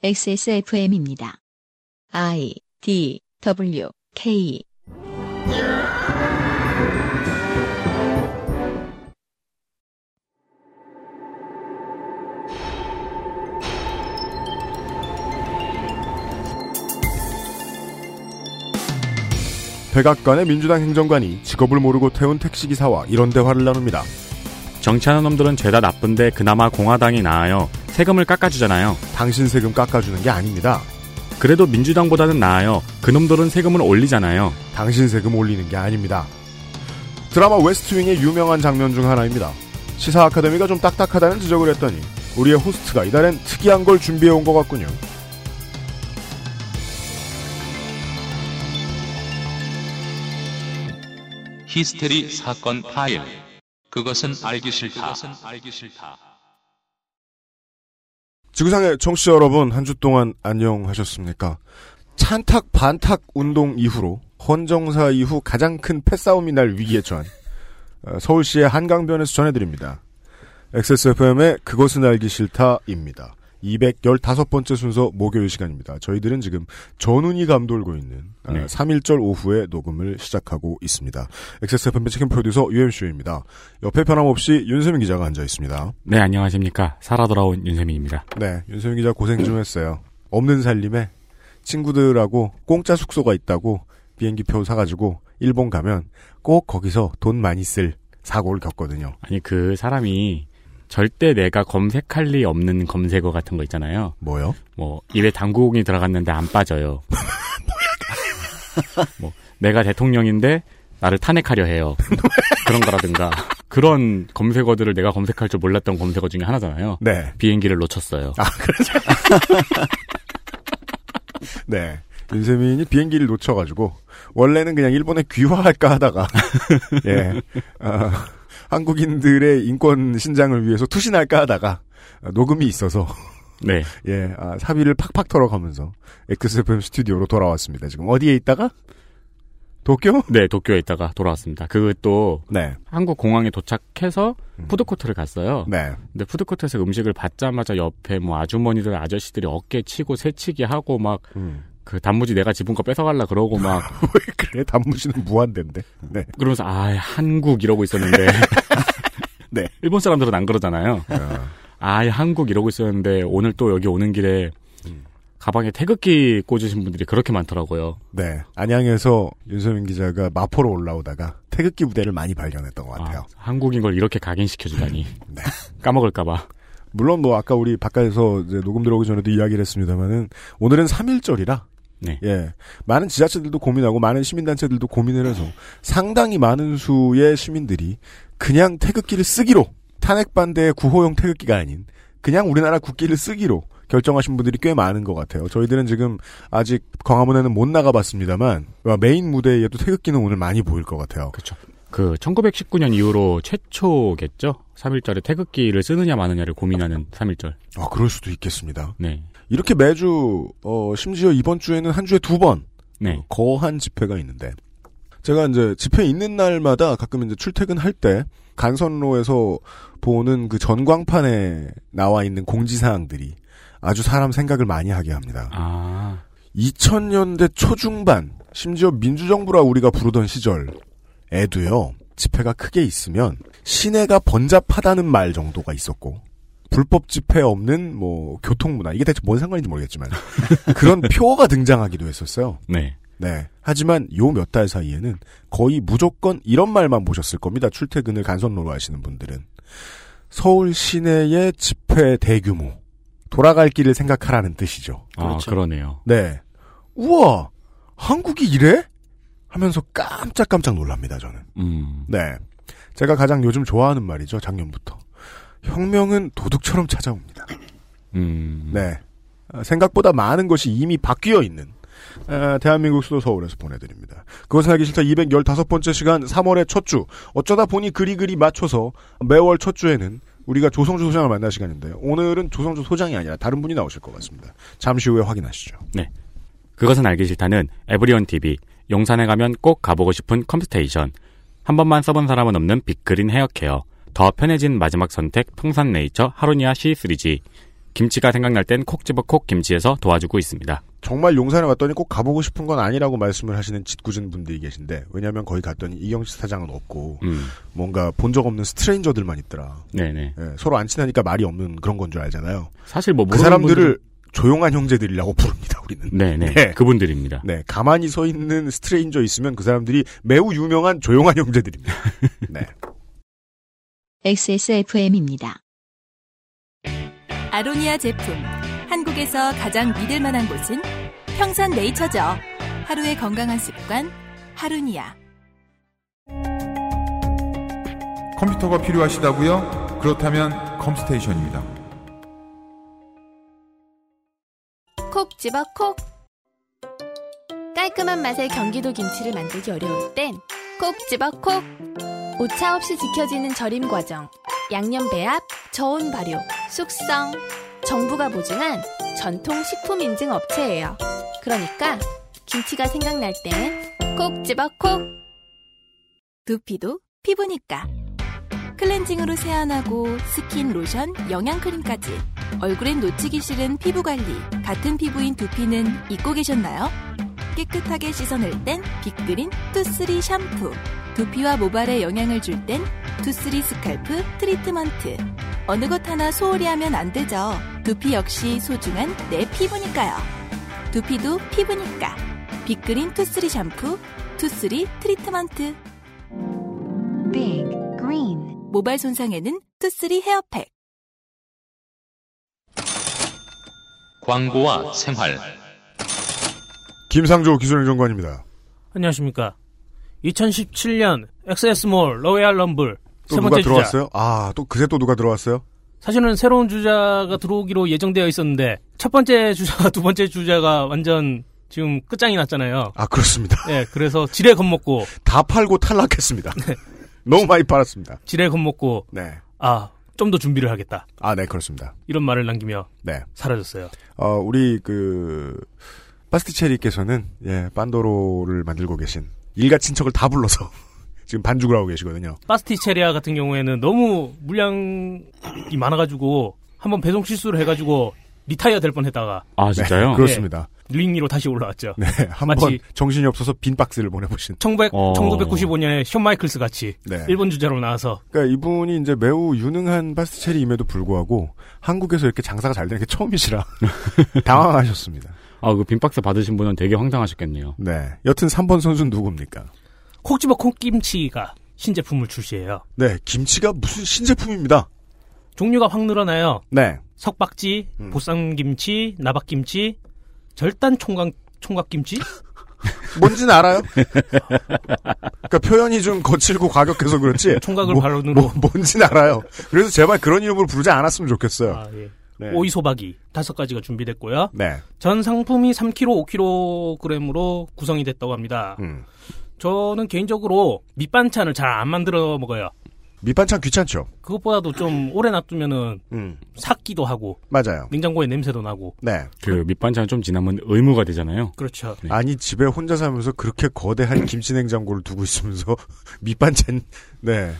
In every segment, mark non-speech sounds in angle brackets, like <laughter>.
XSFM입니다. I D W K 백악관의 민주당 행정관이 직업을 모르고 태운 택시기사와 이런 대화를 나눕니다. 정치하는 놈들은 죄다 나쁜데 그나마 공화당이 나아요. 세금을 깎아주잖아요. 당신 세금 깎아주는 게 아닙니다. 그래도 민주당보다는 나아요. 그놈들은 세금을 올리잖아요. 당신 세금 올리는 게 아닙니다. 드라마 웨스트윙의 유명한 장면 중 하나입니다. 시사 아카데미가 좀 딱딱하다는 지적을 했더니 우리의 호스트가 이달엔 특이한 걸 준비해 온 것 같군요. 히스테리 사건 파일. 그것은 알기 싫다. 지구상의 청취자 여러분 한 주 동안 안녕하셨습니까? 찬탁 반탁 운동 이후로 헌정사 이후 가장 큰 패싸움이 날 위기에 처한 어, 서울시의 한강변에서 전해드립니다. XSFM의 그것은 알기 싫다입니다. 215번째 순서 목요일 시간입니다. 저희들은 지금 전운이 감돌고 있는 아, 네. 3일절 오후에 녹음을 시작하고 있습니다. XSFM 책임 프로듀서 UMC입니다. 옆에 변함없이 윤세민 기자가 앉아 있습니다. 네, 안녕하십니까. 살아 돌아온 윤세민입니다. 네, 윤세민 기자 고생 좀 했어요. 없는 살림에 친구들하고 공짜 숙소가 있다고 비행기 표 사가지고 일본 가면 꼭 거기서 돈 많이 쓸 사고를 겪거든요. 아니, 그 사람이 절대 내가 검색할 리 없는 검색어 같은 거 있잖아요. 뭐요? 뭐, 입에 당구공이 들어갔는데 안 빠져요. <laughs> 뭐, 내가 대통령인데 나를 탄핵하려 해요. <laughs> 그런 거라든가. 그런 검색어들을 내가 검색할 줄 몰랐던 검색어 중에 하나잖아요. 네. 비행기를 놓쳤어요. 아, 그렇죠. <laughs> 네. 윤세민이 비행기를 놓쳐가지고, 원래는 그냥 일본에 귀화할까 하다가, 예, 어, 한국인들의 인권 신장을 위해서 투신할까 하다가, 어, 녹음이 있어서, 네. <laughs> 예, 아, 사비를 팍팍 털어가면서, XSFM 스튜디오로 돌아왔습니다. 지금 어디에 있다가? 도쿄? 네, 도쿄에 있다가 돌아왔습니다. 그것도 네. 한국 공항에 도착해서 음. 푸드코트를 갔어요. 네. 근데 푸드코트에서 음식을 받자마자 옆에 뭐 아주머니들 아저씨들이 어깨 치고 새치기 하고 막 그 음. 단무지 내가 집은 거 뺏어갈라 그러고 막 <laughs> 왜 그래? 단무지는 무한대인데. 네. 그러면서 아 한국 이러고 있었는데 <laughs> 네. 일본 사람들은 안 그러잖아요. 어, 아 한국 이러고 있었는데 오늘 또 여기 오는 길에 음. 가방에 태극기 꽂으신 분들이 그렇게 많더라고요. 네. 안양에서 윤세민 기자가 마포로 올라오다가 태극기 부대를 많이 발견했던 것 같아요. 아, 한국인 걸 이렇게 각인시켜주다니 <laughs> 네. 까먹을까봐. 물론 뭐 아까 우리 바깥에서 녹음 들어오기 전에도 이야기를 했습니다만은 오늘은 3일절이라 네. 예. 많은 지자체들도 고민하고 많은 시민단체들도 고민을 해서 상당히 많은 수의 시민들이 그냥 태극기를 쓰기로 탄핵 반대의 구호용 태극기가 아닌 그냥 우리나라 국기를 쓰기로 결정하신 분들이 꽤 많은 것 같아요. 저희들은 지금 아직 광화문에는 못 나가봤습니다만 메인 무대에도 태극기는 오늘 많이 보일 것 같아요. 그렇죠. 그 1919년 이후로 최초겠죠. 3일절에 태극기를 쓰느냐 마느냐를 고민하는 3일절. 아, 그럴 수도 있겠습니다. 네. 이렇게 매주 어 심지어 이번 주에는 한 주에 두 번 네. 거한 집회가 있는데 제가 이제 집회 있는 날마다 가끔 이제 출퇴근할 때 간선로에서 보는 그 전광판에 나와 있는 공지사항들이 아주 사람 생각을 많이 하게 합니다. 아. 2000년대 초중반 심지어 민주정부라 우리가 부르던 시절에도요 집회가 크게 있으면 시내가 번잡하다는 말 정도가 있었고 불법 집회 없는 뭐 교통 문화 이게 대체 뭔 상관인지 모르겠지만 <laughs> 그런 표어가 등장하기도 했었어요. 네. 네. 하지만 요 몇 달 사이에는 거의 무조건 이런 말만 보셨을 겁니다. 출퇴근을 간선로로 하시는 분들은. 서울 시내의 집회 대규모. 돌아갈 길을 생각하라는 뜻이죠. 아, 그러네요. 네. 우와! 한국이 이래? 하면서 깜짝깜짝 놀랍니다, 저는. 음. 네. 제가 가장 요즘 좋아하는 말이죠, 작년부터. 혁명은 도둑처럼 찾아옵니다. 음. 네. 아, 생각보다 많은 것이 이미 바뀌어 있는 아, 대한민국 수도 서울에서 보내드립니다. 그것은 하기 싫다 215번째 시간 3월의 첫 주. 어쩌다 보니 그리그리 맞춰서 매월 첫 주에는 우리가 조성주 소장을 만날 시간인데요. 오늘은 조성주 소장이 아니라 다른 분이 나오실 것 같습니다. 잠시 후에 확인하시죠. 그것은 알기 싫다는 에브리온 TV. 용산에 가면 꼭 가보고 싶은 컴스테이션. 한 번만 써본 사람은 없는 빅그린 헤어케어. 더 편해진 마지막 선택 평산네이처 하루니아 C3G. 김치가 생각날 땐 콕 집어 콕 김치에서 도와주고 있습니다. 정말 용산에 왔더니 꼭 가보고 싶은 건 아니라고 말씀을 하시는 짓궂은 분들이 계신데 왜냐하면 거기 갔더니 이경식 사장은 없고 음, 뭔가 본 적 없는 스트레인저들만 있더라. 네네. 예, 서로 안 친하니까 말이 없는 그런 건 줄 알잖아요. 사실 뭐 그 사람들을 조용한 형제들이라고 부릅니다. 우리는. 네네. 네. 그분들입니다. 네, 가만히 서 있는 스트레인저 있으면 그 사람들이 매우 유명한 조용한 형제들입니다. <laughs> 네. XSFM입니다. 아로니아 제품. 한국에서 가장 믿을 만한 곳은 평산 네이처죠. 하루의 건강한 습관, 하루니아. 컴퓨터가 필요하시다고요? 그렇다면 컴스테이션입니다. 콕 집어 콕. 깔끔한 맛의 경기도 김치를 만들기 어려울 땐 콕 집어 콕. 오차 없이 지켜지는 절임 과정, 양념 배합, 저온 발효, 숙성. 정부가 보증한 전통 식품 인증 업체예요. 그러니까 김치가 생각날 땐 콕 집어 콕. 두피도 피부니까. 클렌징으로 세안하고 스킨, 로션, 영양크림까지. 얼굴엔 놓치기 싫은 피부 관리. 같은 피부인 두피는 잊고 계셨나요? 깨끗하게 씻어낼 땐 빅그린 투쓰리 샴푸. 두피와 모발에 영양을 줄 땐 투쓰리 scalp treatment. 어느 것 하나 소홀히 하면 안 되죠. 두피 역시 소중한 내 피부니까요. 두피도 피부니까. 빅그린 투쓰리 샴푸, 투쓰리 트리트먼트. Big Green 모발 손상에는 투쓰리 헤어팩. 광고와 생활. 김상조 기술행정관입니다. 안녕하십니까. 2017년 XS몰 Royal Rumble 또 세 누가 번째 주자. 들어왔어요? 아, 또 그새 또 누가 들어왔어요? 사실은 새로운 주자가 들어오기로 예정되어 있었는데 첫 번째 주자가 두 번째 주자가 완전 지금 끝장이 났잖아요. 아, 그렇습니다. 예, 그래서 지레 겁먹고 <laughs> 다 팔고 탈락했습니다. 네. 너무 많이 팔았습니다. 지레 겁먹고 네. 아, 좀 더 준비를 하겠다. 아, 네, 그렇습니다. 이런 말을 남기며 네. 사라졌어요. 어, 우리 그 파스티체리께서는 예, 빤도로를 만들고 계신 일가 친척을 다 불러서 <laughs> 지금 반죽을 하고 계시거든요. 파스티체리아 같은 경우에는 너무 물량이 많아가지고 한번 배송 실수를 해가지고 리타이어 될 뻔했다가 아 진짜요? <laughs> 네, 그렇습니다. 링리로 다시 올라왔죠. 네, 한번 정신이 없어서 빈 박스를 보내보신. 1900, 어. 1995년에 션 마이클스 같이 네. 일본 주자로 나와서 그러니까 이분이 이제 매우 유능한 pasticciere임에도 불구하고 한국에서 이렇게 장사가 잘 되는 게 처음이시라 <laughs> 당황하셨습니다. 아 그 빈박스 받으신 분은 되게 황당하셨겠네요. 네, 여튼 3번 선수는 누굽니까? 콕 집어 콕김치가 신제품을 출시해요. 네, 김치가 무슨 신제품입니다. 종류가 확 늘어나요. 네, 석박지, 음. 보쌈김치, 나박김치, 절단 총각 총각김치? <laughs> 뭔지는 알아요. 그러니까 표현이 좀 거칠고 과격해서 그렇지. 총각을 뭐- 발언으로 뭐, 뭔지는 알아요. 그래서 제발 그런 이름으로 부르지 않았으면 좋겠어요. 아, 예. 네. 오이 소박이 다섯 가지가 준비됐고요. 네. 전 상품이 3kg, 5kg으로 구성이 됐다고 합니다. 음. 저는 개인적으로 밑반찬을 잘 안 만들어 먹어요. 밑반찬 귀찮죠. 그것보다도 좀 오래 놔두면은 음. 삭기도 하고 맞아요. 냉장고에 냄새도 나고. 네. 그 밑반찬 좀 지나면 의무가 되잖아요. 그렇죠. 네. 아니 집에 혼자 살면서 그렇게 거대한 김치 냉장고를 두고 있으면서 <laughs> 밑반찬 네.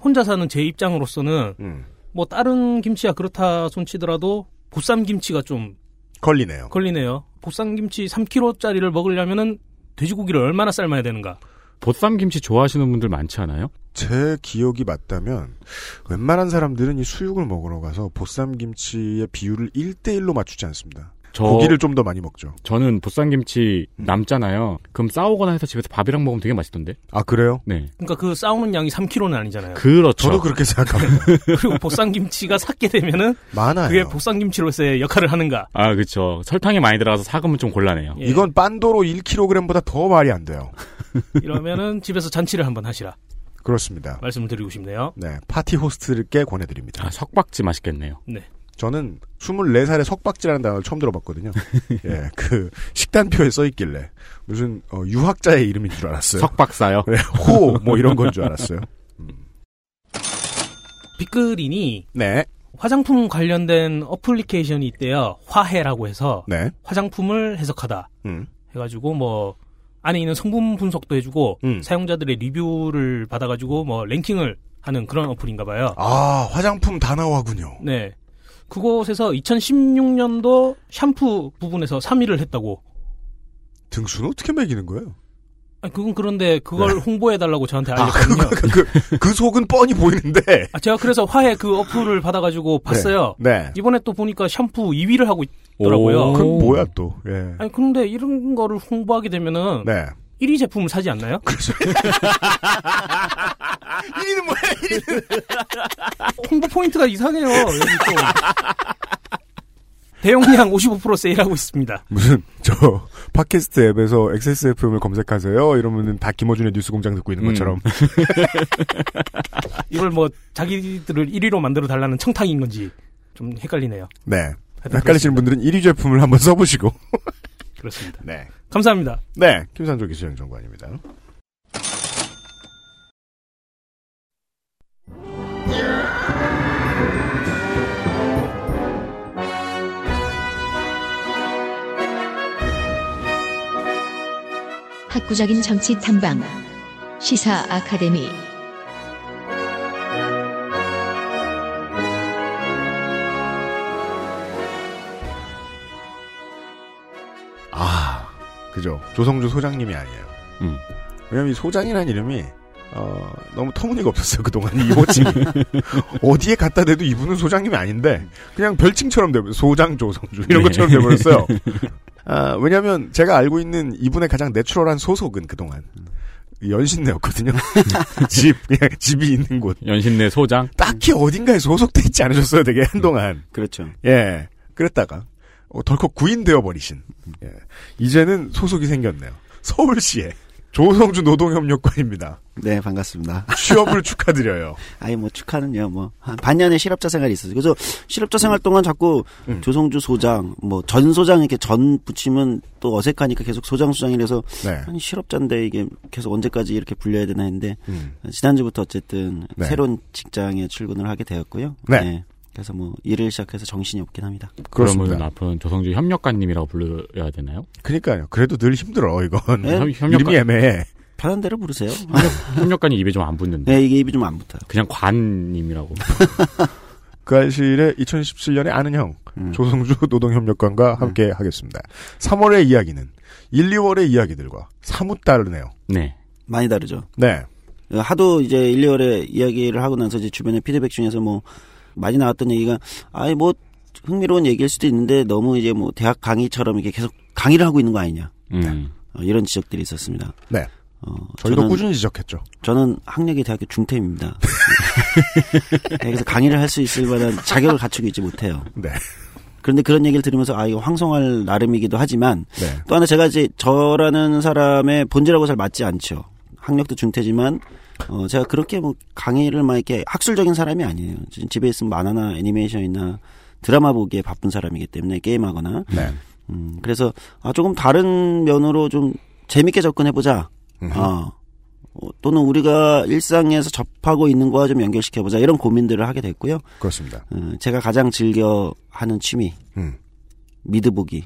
혼자 사는 제 입장으로서는 음. 뭐 다른 김치야 그렇다 손치더라도 보쌈 김치가 좀 걸리네요. 걸리네요. 보쌈 김치 3kg짜리를 먹으려면은 돼지고기를 얼마나 삶아야 되는가? 보쌈 김치 좋아하시는 분들 많지 않아요? 제 기억이 맞다면 웬만한 사람들은 이 수육을 먹으러 가서 보쌈 김치의 비율을 1대1로 맞추지 않습니다. 저 고기를 좀 더 많이 먹죠. 저는 보쌈 김치 음. 남잖아요. 그럼 싸우거나 해서 집에서 밥이랑 먹으면 되게 맛있던데. 아 그래요? 네. 그러니까 그 싸우는 양이 3kg는 아니잖아요. 그렇죠. 저도 그렇게 생각합니다. <laughs> 그리고 보쌈 김치가 삭게 되면은 많아요. 그게 보쌈 김치로서의 역할을 하는가? 아, 그렇죠. 설탕이 많이 들어가서 사금은 좀 곤란해요. 예. 이건 빤도로 1kg보다 더 말이 안 돼요. <laughs> 이러면은 집에서 잔치를 한번 하시라 그렇습니다. 말씀을 드리고 싶네요. 네, 파티 호스트께 권해드립니다. 아, 석박지 맛있겠네요. 저는 24살에 석박지라는 단어를 처음 들어봤거든요. <laughs> 예, 그 식단표에 써 있길래 무슨 어, 유학자의 이름인 줄 알았어요. 석박사요. 네, 호, 뭐 이런 건 줄 알았어요. 빅그린이 네, 화장품 관련된 어플리케이션이 있대요. 화해라고 해서 네, 화장품을 해석하다 음, 해가지고 뭐 안에 있는 성분 분석도 해주고 음. 사용자들의 리뷰를 받아가지고 뭐 랭킹을 하는 그런 어플인가 봐요. 아, 화장품 단어화군요. 네. 그곳에서 2016년도 샴푸 부분에서 3위를 했다고. 등수는 어떻게 매기는 거예요? 아니, 그건 그런데 그걸 네. 홍보해달라고 저한테 아, 알렸거든요. 그, 그, 그 속은 뻔히 보이는데. 아, 제가 그래서 화해 그 어플을 받아가지고 봤어요. 네. 이번에 또 보니까 샴푸 2위를 하고 있더라고요. 오. 그건 뭐야 또. 예. 아니, 그런데 이런 거를 홍보하게 되면은 네. 1위 제품을 사지 않나요? <laughs> <laughs> 1위는 뭐야? <laughs> 홍보 포인트가 이상해요. 여기 또. 대용량 55% 세일하고 있습니다. 무슨 저 팟캐스트 앱에서 XSFM을 검색하세요. 이러면은 다 김어준의 뉴스 공장 듣고 있는 음. 것처럼. 이걸 뭐 자기들을 1위로 만들어 달라는 청탁인 건지 좀 헷갈리네요. 네. 헷갈리시는 분들은 1위 제품을 한번 써보시고. 그렇습니다. 네. 감사합니다. 네. 김산조 기술행정관입니다. 학구적인 정치 탐방 시사 아카데미 그죠. 조성주 소장님이 아니에요. 음. 왜냐면 이 소장이라는 이름이 어, 너무 터무니가 없었어요, 그동안 이 호칭이. <laughs> 어디에 갖다 대도 이분은 소장님이 아닌데, 그냥 별칭처럼 돼버렸어요. 소장 조성주. 이런 네. 것처럼 돼버렸어요. <laughs> 아, 왜냐면 제가 알고 있는 이분의 가장 내추럴한 소속은 그동안 연신내였거든요. <laughs> 집, 그냥 집이 있는 곳. 연신내 소장. 딱히 어딘가에 소속돼 있지 않으셨어요, 되게 한동안. 그렇죠. 예. 그랬다가, 어, 덜컥 구인되어 버리신. 예. 이제는 소속이 생겼네요. 서울시에. 조성주 노동협력관입니다. 네, 반갑습니다. 취업을 축하드려요. <laughs> 아니, 뭐, 축하는요, 뭐, 한 반년의 실업자 생활이 있었어요. 그래서 실업자 생활 동안 자꾸 음. 조성주 소장, 뭐, 전 소장 이렇게 전 붙이면 또 어색하니까 계속 소장 소장이라서 네. 아니, 실업자인데 이게 계속 언제까지 이렇게 불려야 되나 했는데, 음. 지난주부터 어쨌든 네. 새로운 직장에 출근을 하게 되었고요. 네. 그래서 뭐, 일을 시작해서 정신이 없긴 합니다. 그러면 앞으로는 조성주 협력관님이라고 불러야 되나요? 그러니까요. 그래도 늘 힘들어, 이건. 네. 협- 이름이 애매해. 편한 대로 부르세요. 협력관이 입에 좀 안 붙는데. 네, 이게 입이 좀 안 붙어요. 그냥 관님이라고. <laughs> 그 알실의 2017년에 아는 형, 음. 조성주 노동협력관과 함께 하겠습니다. 3월의 이야기는 1, 2월의 이야기들과 사뭇 다르네요. 네. 많이 다르죠. 네. 하도 이제 1, 2월에 이야기를 하고 나서 이제 주변의 피드백 중에서 뭐 많이 나왔던 얘기가 아이 뭐 흥미로운 얘기일 수도 있는데 너무 이제 뭐 대학 강의처럼 이렇게 계속 강의를 하고 있는 거 아니냐 음. 어, 이런 지적들이 있었습니다. 네. 어, 저희도 저는, 꾸준히 지적했죠. 저는 학력이 대학교 중퇴입니다. 그래서 강의를 할 수 있을 만한 자격을 갖추고 있지 못해요. 네. 그런데 그런 얘기를 들으면서 아 이거 황송할 나름이기도 하지만 네. 또 하나 제가 이제 저라는 사람의 본질하고 잘 맞지 않죠. 학력도 중퇴지만 어 제가 그렇게 뭐 강의를 막 이렇게 학술적인 사람이 아니에요. 지금 집에 있으면 만화나 애니메이션이나 드라마 보기에 바쁜 사람이기 때문에 게임하거나 네. 음 그래서 아 조금 다른 면으로 좀 재밌게 접근해 보자. 음흠. 아 어, 또는 우리가 일상에서 접하고 있는 거와 좀 연결시켜 보자 이런 고민들을 하게 됐고요. 그렇습니다. 어, 제가 가장 즐겨 하는 취미 음. 미드 보기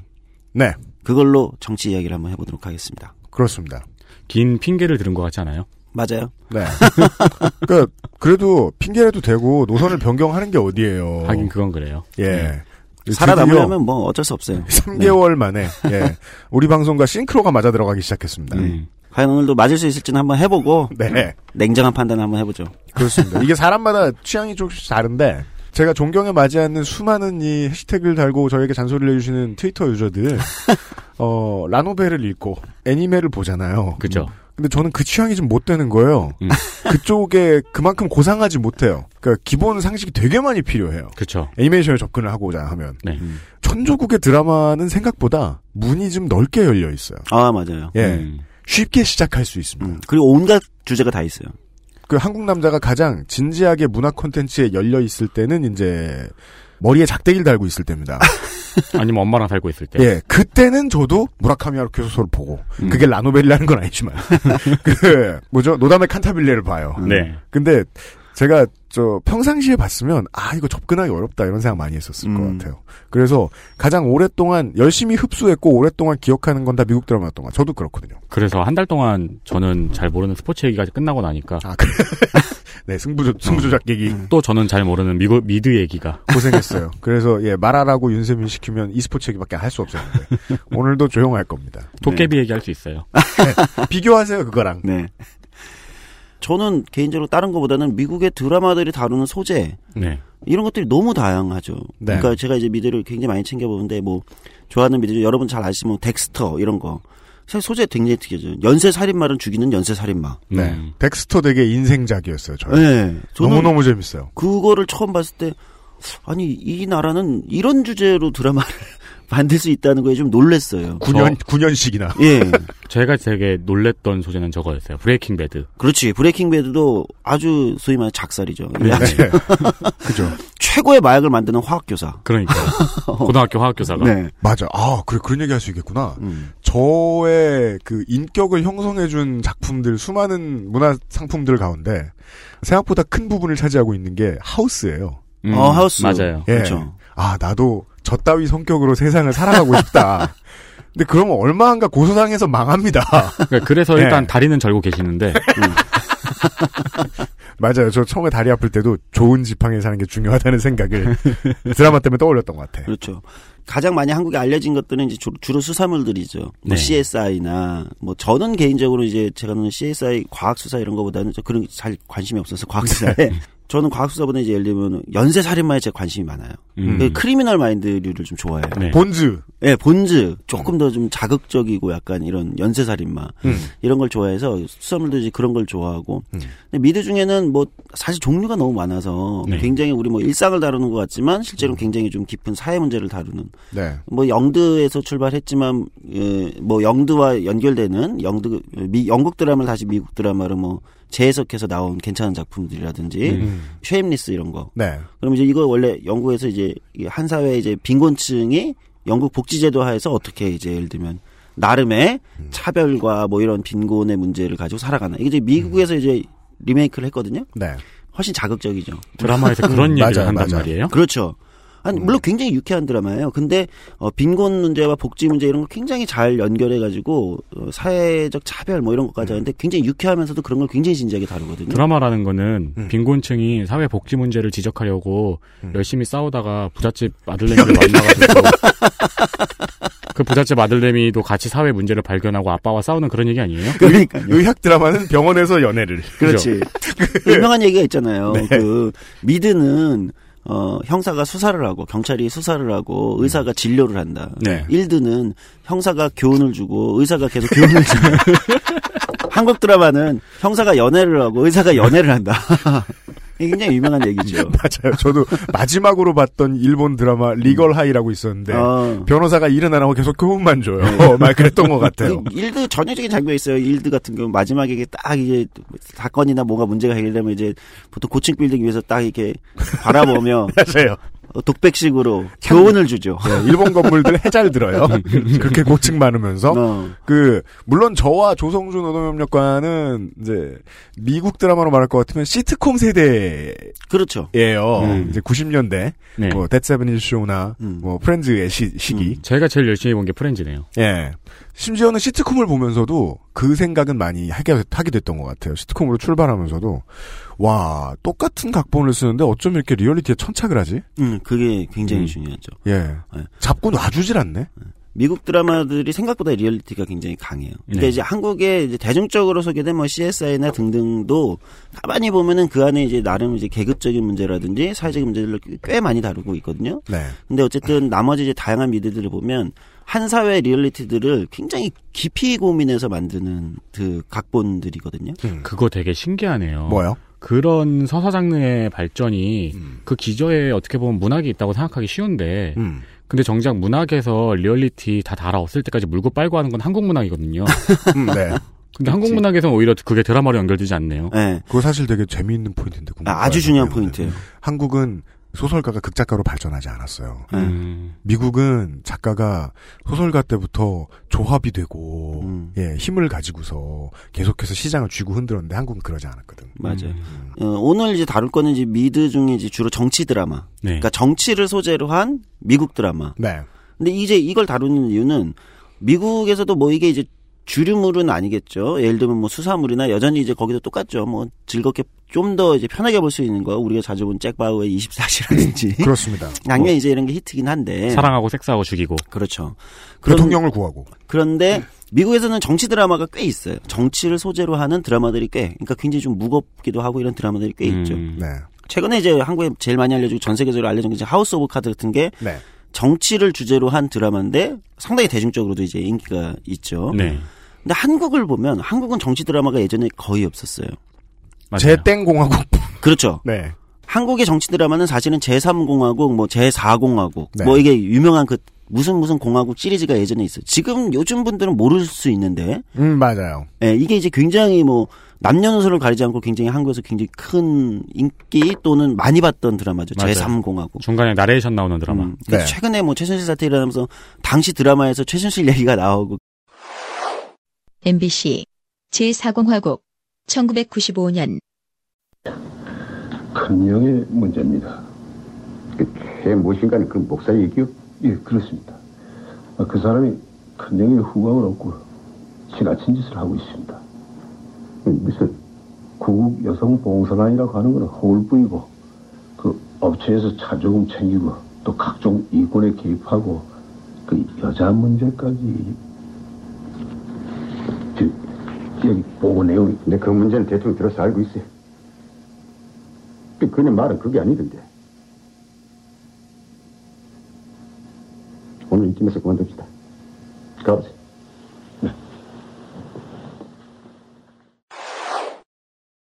네. 그걸로 정치 이야기를 한번 해보도록 하겠습니다. 그렇습니다. 긴 핑계를 들은 것 같지 않아요? 맞아요. 네. <laughs> 그 그래도 핑계라도 대고 노선을 변경하는 게 어디예요. 하긴 그건 그래요. 예. 살아남으려면 뭐 어쩔 수 없어요. 3개월 만에 예. 우리 방송과 싱크로가 맞아 들어가기 시작했습니다. 음. 과연 오늘도 맞을 수 있을지는 한번 해보고 네. 냉정한 판단 한번 해보죠. 그렇습니다. 이게 사람마다 취향이 조금씩 다른데 제가 존경에 맞지 않는 수많은 이 해시태그를 달고 저에게 잔소리를 해주시는 트위터 유저들 <laughs> 어 라노벨을 읽고 애니메를 보잖아요. 그죠. 근데 저는 그 취향이 좀 못 되는 거예요. 음. <laughs> 그쪽에 그만큼 고상하지 못해요. 그러니까 기본 상식이 되게 많이 필요해요. 그쵸. 애니메이션에 접근을 하고자 하면 네. 천조국의 드라마는 생각보다 문이 좀 넓게 열려 있어요. 아 맞아요. 예, 음. 쉽게 시작할 수 있습니다. 음, 그리고 온갖 주제가 다 있어요. 그 한국 남자가 가장 진지하게 문화 콘텐츠에 열려 있을 때는 이제 머리에 작대기를 달고 있을 때입니다. <laughs> 아니면 엄마랑 살고 있을 때. 예, 그때는 저도 무라카미 하루키 소설을 보고 음. 그게 라노벨이라는 건 아니지만 <laughs> 그 뭐죠 노담의 칸타빌레를 봐요. 네. 근데 제가 저 평상시에 봤으면 아 이거 접근하기 어렵다 이런 생각 많이 했었을 음. 것 같아요. 그래서 가장 오랫동안 열심히 흡수했고 오랫동안 기억하는 건 다 미국 드라마였던 것 같아요. 저도 그렇거든요. 그래서 한 달 동안 저는 잘 모르는 스포츠 얘기가 끝나고 나니까 아 그래. <laughs> 네 승부조 승부조작 얘기 또 저는 잘 모르는 미국 미드 얘기가 고생했어요. 그래서 예 말하라고 윤세민 시키면 e스포츠 얘기밖에 할 수 없었는데 <laughs> 오늘도 조용할 겁니다. 도깨비 얘기할 수 있어요. <laughs> 비교하세요 그거랑. 네. 저는 개인적으로 다른 것보다는 미국의 드라마들이 다루는 소재 네. 이런 것들이 너무 다양하죠. 네. 그러니까 제가 이제 미드를 굉장히 많이 챙겨 보는데 뭐 좋아하는 미드 중 여러분 잘 아시면 덱스터 이런 거 사실 소재 굉장히 특이하죠. 연쇄 살인마를 죽이는 연쇄 살인마. 네. 음. 덱스터 되게 인생작이었어요. 저희. 네. 저는 너무 너무 재밌어요. 그거를 처음 봤을 때 아니 이 나라는 이런 주제로 드라마를 만들 수 있다는 거에 좀 놀랬어요. 9년 9년씩이나. 예. <laughs> 제가 되게 놀랬던 소재는 저거였어요. 브레이킹 배드. 그렇지. 브레이킹 배드도 아주 소위 말해 작살이죠. 네. 아주 <laughs> 그죠. 최고의 마약을 만드는 화학교사. 그러니까 <laughs> 고등학교 화학교사가 네. 맞아. 아, 그래, 그런 얘기 할 수 있겠구나. 음. 저의 그 인격을 형성해준 작품들, 수많은 문화 상품들 가운데 생각보다 큰 부분을 차지하고 있는 게 하우스예요. 음, 어, 하우스. 맞아요. 예. 그렇죠. 아, 나도 저 따위 성격으로 세상을 살아가고 싶다. <laughs> 근데 그러면 얼마한가 고소당해서 망합니다. 그러니까 그래서 네. 일단 다리는 절고 계시는데 <laughs> 맞아요. 저 처음에 다리 아플 때도 좋은 지팡이에 사는 게 중요하다는 생각을 <laughs> 드라마 때문에 떠올렸던 것 같아. 그렇죠. 가장 많이 한국에 알려진 것들은 이제 주로, 주로 수사물들이죠. 뭐 네. CSI나 뭐 저는 개인적으로 이제 제가 는 CSI 과학 수사 이런 거보다는 저 그런 게잘 관심이 없어서 과학 수사에 저는 과학 수사보다 이제 예를 들면 연쇄 살인마에 제 관심이 많아요. 음. 그 크리미널 마인드류를 좀 좋아해요. 네. 본즈. 예, 본즈 조금 더 좀 자극적이고 약간 이런 연쇄 살인마 음. 이런 걸 좋아해서 수사물도 이제 그런 걸 좋아하고 음. 근데 미드 중에는 뭐 사실 종류가 너무 많아서 네. 굉장히 우리 뭐 일상을 다루는 것 같지만 실제로 굉장히 좀 깊은 사회 문제를 다루는 네. 뭐 영드에서 출발했지만 예, 뭐 영드와 연결되는 영드 미, 영국 드라마를 다시 미국 드라마로 뭐 재해석해서 나온 괜찮은 작품들이라든지 음. 쉐임리스 이런 거 네. 그럼 이제 이거 원래 영국에서 이제 이한 사회 이제 빈곤층이 영국 복지제도 하에서 어떻게 이제 예를 들면 나름의 음. 차별과 뭐 이런 빈곤의 문제를 가지고 살아가나 이게 이제 미국에서 이제 리메이크를 했거든요. 네. 훨씬 자극적이죠. 드라마에서 그런 음, 얘기를 한단 맞아요. 말이에요. 그렇죠. 아니 물론 굉장히 유쾌한 드라마예요. 근데 어, 빈곤 문제와 복지 문제 이런 거 굉장히 잘 연결해 가지고 어, 사회적 차별 뭐 이런 것까지 하는데 굉장히 유쾌하면서도 그런 걸 굉장히 진지하게 다루거든요. 드라마라는 거는 음. 빈곤층이 사회 복지 문제를 지적하려고 음. 열심히 싸우다가 부잣집 아들내미를 만나가지고 <laughs> 그 부잣집 아들내미도 같이 사회 문제를 발견하고 아빠와 싸우는 그런 얘기 아니에요? 그러니까요. 의학 드라마는 병원에서 연애를. 그렇지. 그 유명한 얘기가 있잖아요. <laughs> 네. 그 미드는 어 형사가 수사를 하고 경찰이 수사를 하고 의사가 진료를 한다. 네. 일드는 형사가 교훈을 주고 의사가 계속 교훈을 주고. <laughs> 한국 드라마는 형사가 연애를 하고 의사가 연애를 한다. <laughs> 굉장히 유명한 얘기죠. <laughs> 맞아요. 저도 마지막으로 봤던 일본 드라마 리걸 하이라고 있었는데 어. 변호사가 일은 안 하고 계속 교훈만 줘요. <laughs> 말 그랬던 것 같아요. 그 일드 전형적인 장면이 있어요. 일드 같은 경우 마지막에 이게 딱 이제 사건이나 뭐가 문제가 해결되면 이제 보통 고층 빌딩 위에서 딱 이렇게 바라보며 <laughs> 맞아요. 어, 독백식으로 교훈을 주죠. 네, 일본 건물들 해잘 들어요. <laughs> 그렇게 고층 많으면서 어. 그 물론 저와 조성준 노동협력과는 이제 미국 드라마로 말할 것 같으면 시트콤 세대예요. 그렇죠. 음. 이제 90년대 네. 뭐 That '70s 쇼나 음. 뭐 프렌즈의 시, 시기. 제가 제일 열심히 본 게 프렌즈네요. 예. 심지어는 시트콤을 보면서도 그 생각은 많이 하게, 하게 됐던 것 같아요. 시트콤으로 출발하면서도 와 똑같은 각본을 쓰는데 어쩜 이렇게 리얼리티에 천착을 하지? 음, 그게 굉장히 음. 중요하죠. 예. 네. 잡고 놔주질 않네. 미국 드라마들이 생각보다 리얼리티가 굉장히 강해요. 근데 네. 이제 한국에 이제 대중적으로 소개된 뭐 CSI나 등등도 가만히 보면은 그 안에 이제 나름 이제 계급적인 문제라든지 사회적인 문제들을 꽤 많이 다루고 있거든요. 네. 근데 어쨌든 나머지 이제 다양한 미드들을 보면 한 사회 리얼리티들을 굉장히 깊이 고민해서 만드는 그 각본들이거든요. 그거 되게 신기하네요. 뭐요? 그런 서사 장르의 발전이 음. 그 기저에 어떻게 보면 문학이 있다고 생각하기 쉬운데 음. 근데 정작 문학에서 리얼리티 다 달아없을 때까지 물고 빨고 하는 건 한국 문학이거든요. <laughs> 음, 네. 근데 한국 문학에서는 오히려 그게 드라마로 연결되지 않네요. 네. 그거 사실 되게 재미있는 포인트인데. 아, 아주 중요한 포인트예요. 한국은 소설가가 극작가로 발전하지 않았어요. 음. 미국은 작가가 소설가 때부터 조합이 되고 음. 예 힘을 가지고서 계속해서 시장을 쥐고 흔들었는데 한국은 그러지 않았거든. 맞아요. 어, 오늘 이제 다룰 거는 이제 미드 중에 이제 주로 정치 드라마. 네. 그러니까 정치를 소재로 한 미국 드라마. 네. 근데 이제 이걸 다루는 이유는 미국에서도 뭐 이게 이제 주류물은 아니겠죠. 예를 들면 뭐 수사물이나 여전히 이제 거기도 똑같죠. 뭐 즐겁게 좀 더 이제 편하게 볼 수 있는 거 우리가 자주 본 잭 바우어의 24시라든지 <laughs> 그렇습니다. <laughs> 당연히 이제 이런 게 히트긴 한데 사랑하고 섹스하고 죽이고. 그렇죠. 그런- 대통령을 구하고. 그런데 미국에서는 정치 드라마가 꽤 있어요. 정치를 소재로 하는 드라마들이 꽤, 그러니까 굉장히 좀 무겁기도 하고 이런 드라마들이 꽤 있죠. 음. 네. 최근에 이제 한국에 제일 많이 알려지고 전 세계적으로 알려진 게 이제 하우스 오브 카드 같은 게 네. 정치를 주제로 한 드라마인데 상당히 대중적으로도 이제 인기가 있죠. 네. 근데 한국을 보면 한국은 정치 드라마가 예전에 거의 없었어요. 제땡공화국. 그렇죠. <laughs> 네. 한국의 정치 드라마는 사실은 제3공화국, 뭐 제4공화국, 네. 뭐 이게 유명한 그 무슨 무슨 공화국 시리즈가 예전에 있어요. 지금 요즘 분들은 모를 수 있는데, 음 맞아요. 예, 이게 이제 굉장히 뭐 남녀노소를 가리지 않고 굉장히 한국에서 굉장히 큰 인기 또는 많이 봤던 드라마죠. 맞아요. 제3공화국. 중간에 나레이션 나오는 드라마. 음, 그래서 네. 최근에 뭐 최순실 사태 일어나면서 당시 드라마에서 최순실 <laughs> 얘기가 나오고 MBC 제4공화국 1995년 큰 영의 문제입니다. 그최 무엇인가는 그 목사 얘기요? 예, 그렇습니다. 아, 그 사람이 큰 영의 후광을 얻고 지나친 짓을 하고 있습니다. 무슨 구국 여성 봉선안이라고 하는 건 허울뿐이고 그 업체에서 차조금 챙기고 또 각종 이권에 개입하고 그 여자 문제까지 저, 여기 보고 내용이 근데 그 문제는 대충 들어서 알고 있어요. 그 그냥 말은 그게 아니던데. 오늘 이쯤에서 그만둡시다. 가보세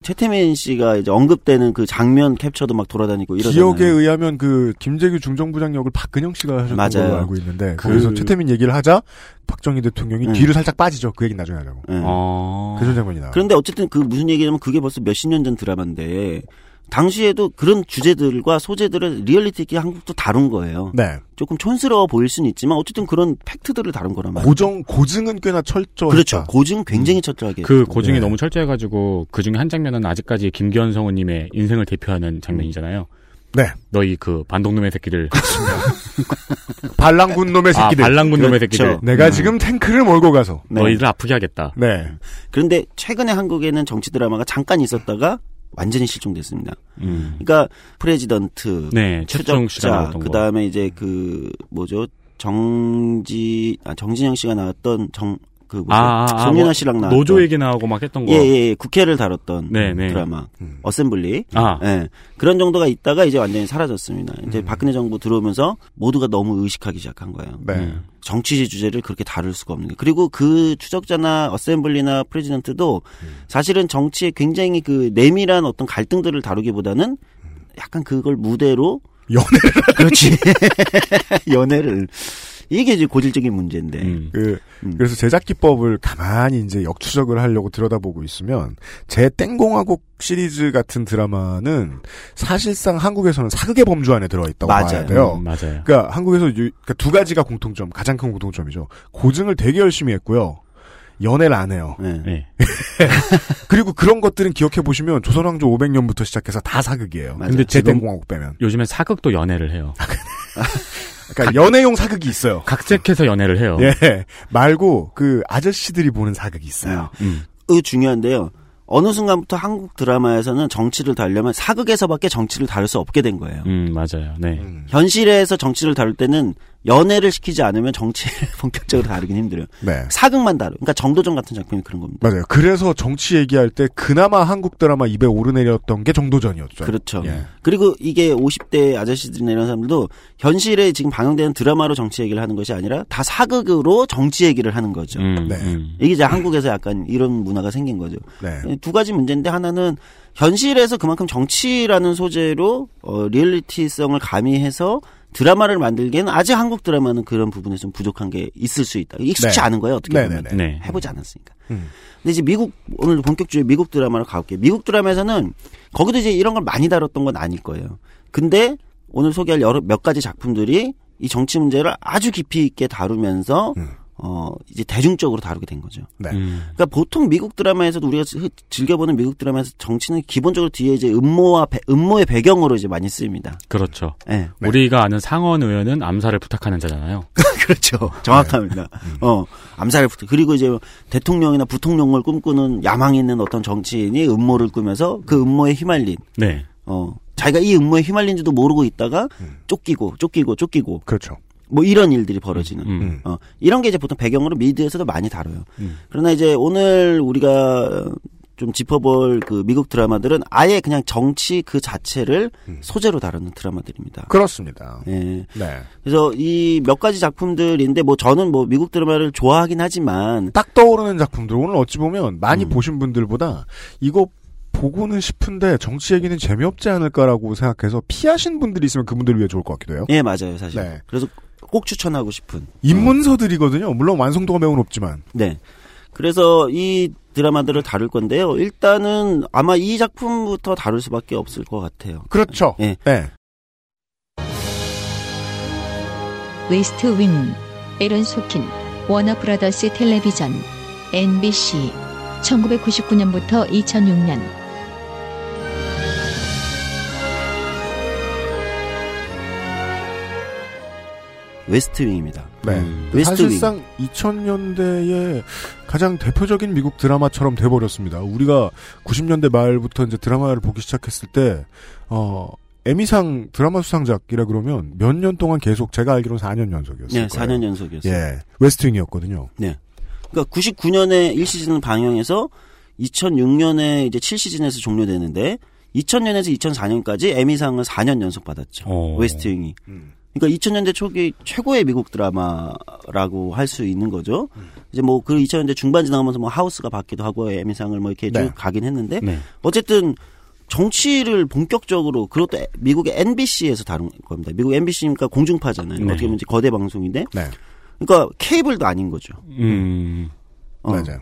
최태민 씨가 이제 언급되는 그 장면 캡처도 막 돌아다니고 이러잖아요. 기억에 의하면 그 김재규 중정부장 역을 박근형 씨가 하셨던 맞아요. 걸로 알고 있는데 그- 거기서 최태민 얘기를 하자 박정희 대통령이 음. 뒤를 살짝 빠지죠. 그 얘기 나중에 하자고. 예. 어. 그런 장면이 나와. 그런데 어쨌든 그 무슨 얘기냐면 그게 벌써 몇십 년 전 드라마인데 당시에도 그런 주제들과 소재들을 리얼리티 있게 한국도 다룬 거예요. 네. 조금 촌스러워 보일 수는 있지만 어쨌든 그런 팩트들을 다룬 거란 말이에요. 고정 고증은 꽤나 철저했다. 그렇죠. 고증 굉장히 철저하게. 그 고증이 네. 너무 철저해 가지고 그 중에 한 장면은 아직까지 김기현 성우 님의 인생을 대표하는 장면이잖아요. 네. 너희 그 반동놈의 새끼들. <laughs> 반란군 놈의 아, 새끼들. 반란군 놈의 그렇죠. 새끼들. 내가 지금 탱크를 몰고 가서. 네. 너희들 아프게 하겠다. 네. 그런데 최근에 한국에는 정치 드라마가 잠깐 있었다가 완전히 실종됐습니다. 음. 그러니까 프레지던트, 네, 나왔던 그 거. 다음에 이제 그 뭐죠 정지 아 정진영 씨가 나왔던 정 그 뭐죠 아, 아, 아, 송윤아 뭐 씨랑 나왔던 노조 얘기 나오고 막 했던 거. 예, 예, 예, 국회를 다뤘던 네, 네. 드라마 음. 어셈블리 아, 예, 그런 정도가 있다가 이제 완전히 사라졌습니다. 이제 음. 박근혜 정부 들어오면서 모두가 너무 의식하기 시작한 거예요. 네. 음. 정치 주제를 그렇게 다룰 수가 없는 거예요. 그리고 그 추적자나 어셈블리나 프레지던트도 음. 사실은 정치에 굉장히 그 내밀한 어떤 갈등들을 다루기보다는 약간 그걸 무대로 연애를 그렇지 <laughs> 연애를 이게 이제 고질적인 문제인데 음. 그 음. 그래서 제작 기법을 가만히 이제 역추적을 하려고 들여다보고 있으면 제 땡공화국 시리즈 같은 드라마는 사실상 한국에서는 사극의 범주 안에 들어 있다고 맞아요. 봐야 돼요. 음, 맞아요. 그러니까 한국에서 유- 그러니까 두 가지가 공통점, 가장 큰 공통점이죠. 고증을 되게 열심히 했고요. 연애를 안 해요. 예. 네. <laughs> 그리고 그런 것들은 기억해 보시면 조선왕조 500년부터 시작해서 다 사극이에요. 맞아요. 근데 제 지금 땡공화국 빼면. 요즘엔 사극도 연애를 해요. <laughs> 그러니까 연애용 사극이 있어요. 각색해서 연애를 해요. 예. 말고 그 아저씨들이 보는 사극이 있어요. 음. 그 중요한데요. 어느 순간부터 한국 드라마에서는 정치를 다루려면 사극에서밖에 정치를 다룰 수 없게 된 거예요. 음, 맞아요. 네. 음. 현실에서 정치를 다룰 때는 연애를 시키지 않으면 정치를 <laughs> 본격적으로 다루긴 힘들어요. 네. 사극만 다루. 그러니까 정도전 같은 작품이 그런 겁니다. 맞아요. 그래서 정치 얘기할 때 그나마 한국 드라마 입에 오르내렸던 게 정도전이었죠. 그렇죠. 예. 그리고 이게 50대 아저씨들이나 이런 사람들도 현실에 지금 방영되는 드라마로 정치 얘기를 하는 것이 아니라 다 사극으로 정치 얘기를 하는 거죠. 음, 네. 음. 이게 이제 한국에서 약간 이런 문화가 생긴 거죠. 네. 두 가지 문제인데 하나는 현실에서 그만큼 정치라는 소재로 어, 리얼리티성을 가미해서 드라마를 만들기에는 아직 한국 드라마는 그런 부분에 좀 부족한 게 있을 수 있다. 익숙치 네. 않은 거예요. 어떻게 보면 네네네. 네. 해보지 않았으니까. 음. 근데 이제 미국 오늘 본격적으로 미국 드라마로 가볼게요. 미국 드라마에서는 거기도 이제 이런 걸 많이 다뤘던 건 아닐 거예요. 근데 오늘 소개할 여러 몇 가지 작품들이 이 정치 문제를 아주 깊이 있게 다루면서 음. 어 이제 대중적으로 다루게 된 거죠. 네. 음. 그러니까 보통 미국 드라마에서도 우리가 즐- 즐겨보는 미국 드라마에서 정치는 기본적으로 뒤에 이제 음모와 배- 음모의 배경으로 이제 많이 쓰입니다. 그렇죠. 예. 네. 우리가 아는 상원 의원은 암살을 부탁하는 자잖아요. <laughs> 그렇죠. 정확합니다. 어, 암살을 부탁. 그리고 이제 대통령이나 부통령을 꿈꾸는 야망 있는 어떤 정치인이 음모를 꾸면서 그 음모에 휘말린, 네. 어, 자기가 이 음모에 휘말린지도 모르고 있다가 쫓기고, 쫓기고, 쫓기고, 그렇죠. 뭐 이런 일들이 벌어지는. 음. 음. 어, 이런 게 이제 보통 배경으로 미드에서도 많이 다뤄요. 음. 그러나 이제 오늘 우리가 좀 짚어볼 그 미국 드라마들은 아예 그냥 정치 그 자체를 음. 소재로 다루는 드라마들입니다. 그렇습니다. 예. 네. 그래서 이 몇 가지 작품들인데 뭐 저는 뭐 미국 드라마를 좋아하긴 하지만 딱 떠오르는 작품들 오늘 어찌 보면 많이 음. 보신 분들보다 이거 보고는 싶은데 정치 얘기는 재미없지 않을까라고 생각해서 피하신 분들이 있으면 그분들을 위해 좋을 것 같기도 해요. 예 맞아요 사실. 네. 그래서 꼭 추천하고 싶은. 입문서들이거든요. 물론 완성도가 매우 높지만. 네. 그래서 이 드라마들을 다룰 건데요. 일단은 아마 이 작품부터 다룰 수밖에 없을 것 같아요. 그렇죠. 예. 네. 웨스트 윙, 에런 소킨, 워너 브라더스 텔레비전, NBC, 1999년부터 2006년. 웨스트윙입니다. 네. 음. 웨스트윙. 사실상 2000년대의 가장 대표적인 미국 드라마처럼 돼버렸습니다. 우리가 90년대 말부터 이제 드라마를 보기 시작했을 때, 어, 에미상 드라마 수상작이라 그러면 몇 년 동안 계속 제가 알기로는 4년 연속이었어요. 네, 4년 연속이었어요. 예. 웨스트윙이었거든요. 그러니까 99년에 1시즌 방영해서 2006년에 이제 7시즌에서 종료되는데 2000년에서 2004년까지 에미상을 4년 연속 받았죠. 어. 웨스트윙이. 그러니까 2000년대 초기 최고의 미국 드라마라고 할 수 있는 거죠. 이제 뭐 그 2000년대 중반 지나가면서 뭐 하우스가 받기도 하고 에미상을 뭐 이렇게 쭉 네. 가긴 했는데 네. 어쨌든 정치를 본격적으로 그것도 에- 미국의 NBC에서 다룬 겁니다. 미국 MBC니까 공중파잖아요. 네. 어떻게 보면 이제 거대 방송인데 네. 그러니까 케이블도 아닌 거죠. 음. 어. 맞아요.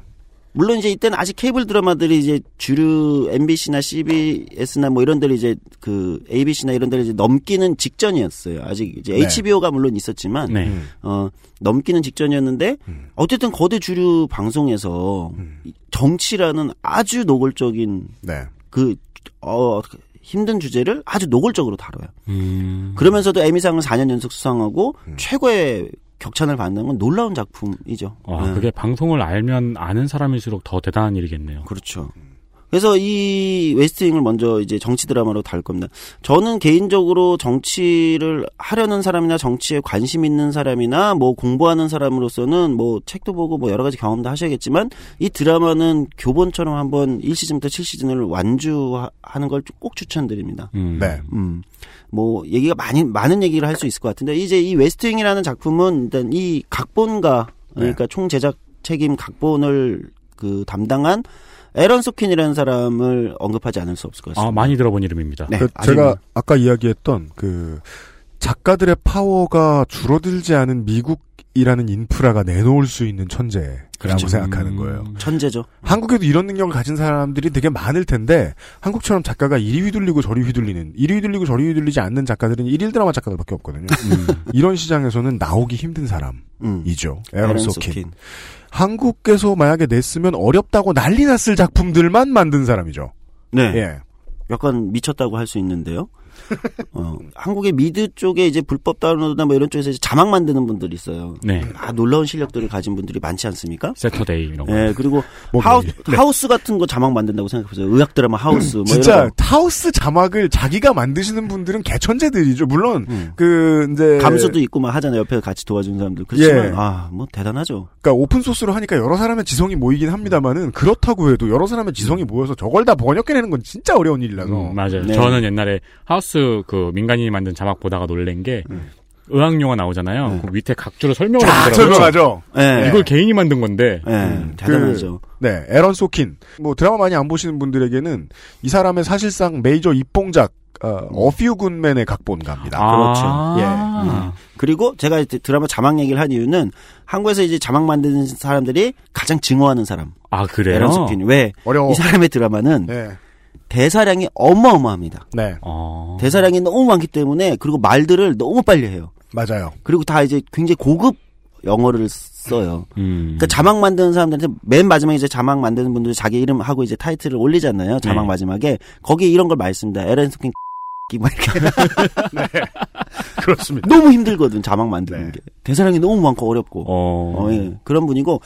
물론 이제 이때는 아직 케이블 드라마들이 이제 주류 MBC나 CBS나 뭐 이런 데를 이제 그 ABC나 이런 데를 이제 넘기는 직전이었어요. 아직 이제 네. HBO가 물론 있었지만 네. 음. 어 넘기는 직전이었는데 음. 어쨌든 거대 주류 방송에서 음. 이 정치라는 아주 노골적인 네. 그 어, 힘든 주제를 아주 노골적으로 다뤄요. 음. 그러면서도 에미상을 4년 연속 수상하고 음. 최고의 격찬을 받는 건 놀라운 작품이죠. 아, 네. 그게 방송을 알면 아는 사람일수록 더 대단한 일이겠네요. 그렇죠. 그래서 이 웨스트윙을 먼저 이제 정치 드라마로 다룰 겁니다. 저는 개인적으로 정치를 하려는 사람이나 정치에 관심 있는 사람이나 뭐 공부하는 사람으로서는 뭐 책도 보고 뭐 여러 가지 경험도 하셔야겠지만 이 드라마는 교본처럼 한번 1시즌부터 7시즌을 완주하는 걸 꼭 추천드립니다. 음. 네. 음. 뭐 얘기가 많이 많은 얘기를 할 수 있을 것 같은데 이제 이 웨스트윙이라는 작품은 일단 이 각본가 그러니까 총 제작 책임 각본을 그 담당한 에런 소킨이라는 사람을 언급하지 않을 수 없을 것 같습니다. 아, 많이 들어본 이름입니다. 네. 그 제가 뭐- 아까 이야기했던 그 작가들의 파워가 줄어들지 않은 미국이라는 인프라가 내놓을 수 있는 천재라고 그렇죠. 생각하는 음. 거예요. 천재죠. 한국에도 이런 능력을 가진 사람들이 되게 많을 텐데 한국처럼 작가가 이리 휘둘리고 저리 휘둘리는 이리 휘둘리고 저리 휘둘리지 않는 작가들은 일일 드라마 작가들밖에 없거든요. 음. 이런 시장에서는 나오기 힘든 사람이죠. 음. 에런 에런 소킨. 소킨. 한국에서 만약에 냈으면 어렵다고 난리 났을 작품들만 만든 사람이죠. 네. 예. 약간 미쳤다고 할 수 있는데요. 어, 한국의 미드 쪽에 이제 불법 다운로드나 뭐 이런 쪽에서 이제 자막 만드는 분들이 있어요. 네. 아, 놀라운 실력들을 가진 분들이 많지 않습니까? 새터데이 이런 거. 예, 그리고 뭐 하우스, 네. 하우스 같은 거 자막 만든다고 생각해보세요. 의학 드라마 하우스. 뭐 진짜. 하우스 자막을 자기가 만드시는 분들은 개천재들이죠. 물론 음. 그 이제 감수도 있고 막 하잖아요. 옆에 같이 도와주는 사람들. 그렇지만 예. 아, 뭐 대단하죠. 그러니까 오픈 소스로 하니까 여러 사람의 지성이 모이긴 합니다만은 그렇다고 해도 여러 사람의 지성이 모여서 저걸 다 번역해내는 건 진짜 어려운 일이라서. 음, 맞아요. 네. 저는 옛날에 하우스 그 민간인이 만든 자막 보다가 놀란 게 의학 용어 나오잖아요. 네. 그 밑에 각주로 설명을 쫙 해주더라고요. 설명하죠. 예. 이걸 개인이 만든 건데. 예, 음. 대단하죠. 네, 에런 소킨. 뭐 드라마 많이 안 보시는 분들에게는 이 사람의 사실상 메이저 입봉작 어, 어퓨 군맨의 각본가입니다. 아. 예. 그리고 제가 이제 드라마 자막 얘기를 한 이유는 한국에서 이제 자막 만드는 사람들이 가장 증오하는 사람. 아, 그래요? 에런 소킨. 왜? 어려워. 이 사람의 드라마는 네. 대사량이 어마어마합니다. 네. 어. 대사량이 너무 많기 때문에 그리고 말들을 너무 빨리 해요. 맞아요. 그리고 다 이제 굉장히 고급 영어를 써요. 음. 그러니까 자막 만드는 사람들한테 맨 마지막에 이제 자막 만드는 분들 자기 이름 하고 이제 타이틀을 올리잖아요. 자막 네. 마지막에 거기에 이런 걸 많이 씁니다. 에런 소킨 막 이렇게 <laughs> 그렇습니다. 너무 힘들거든 자막 만드는 네. 게 대사량이 너무 많고 어렵고 어. 어, 예. 그런 분이고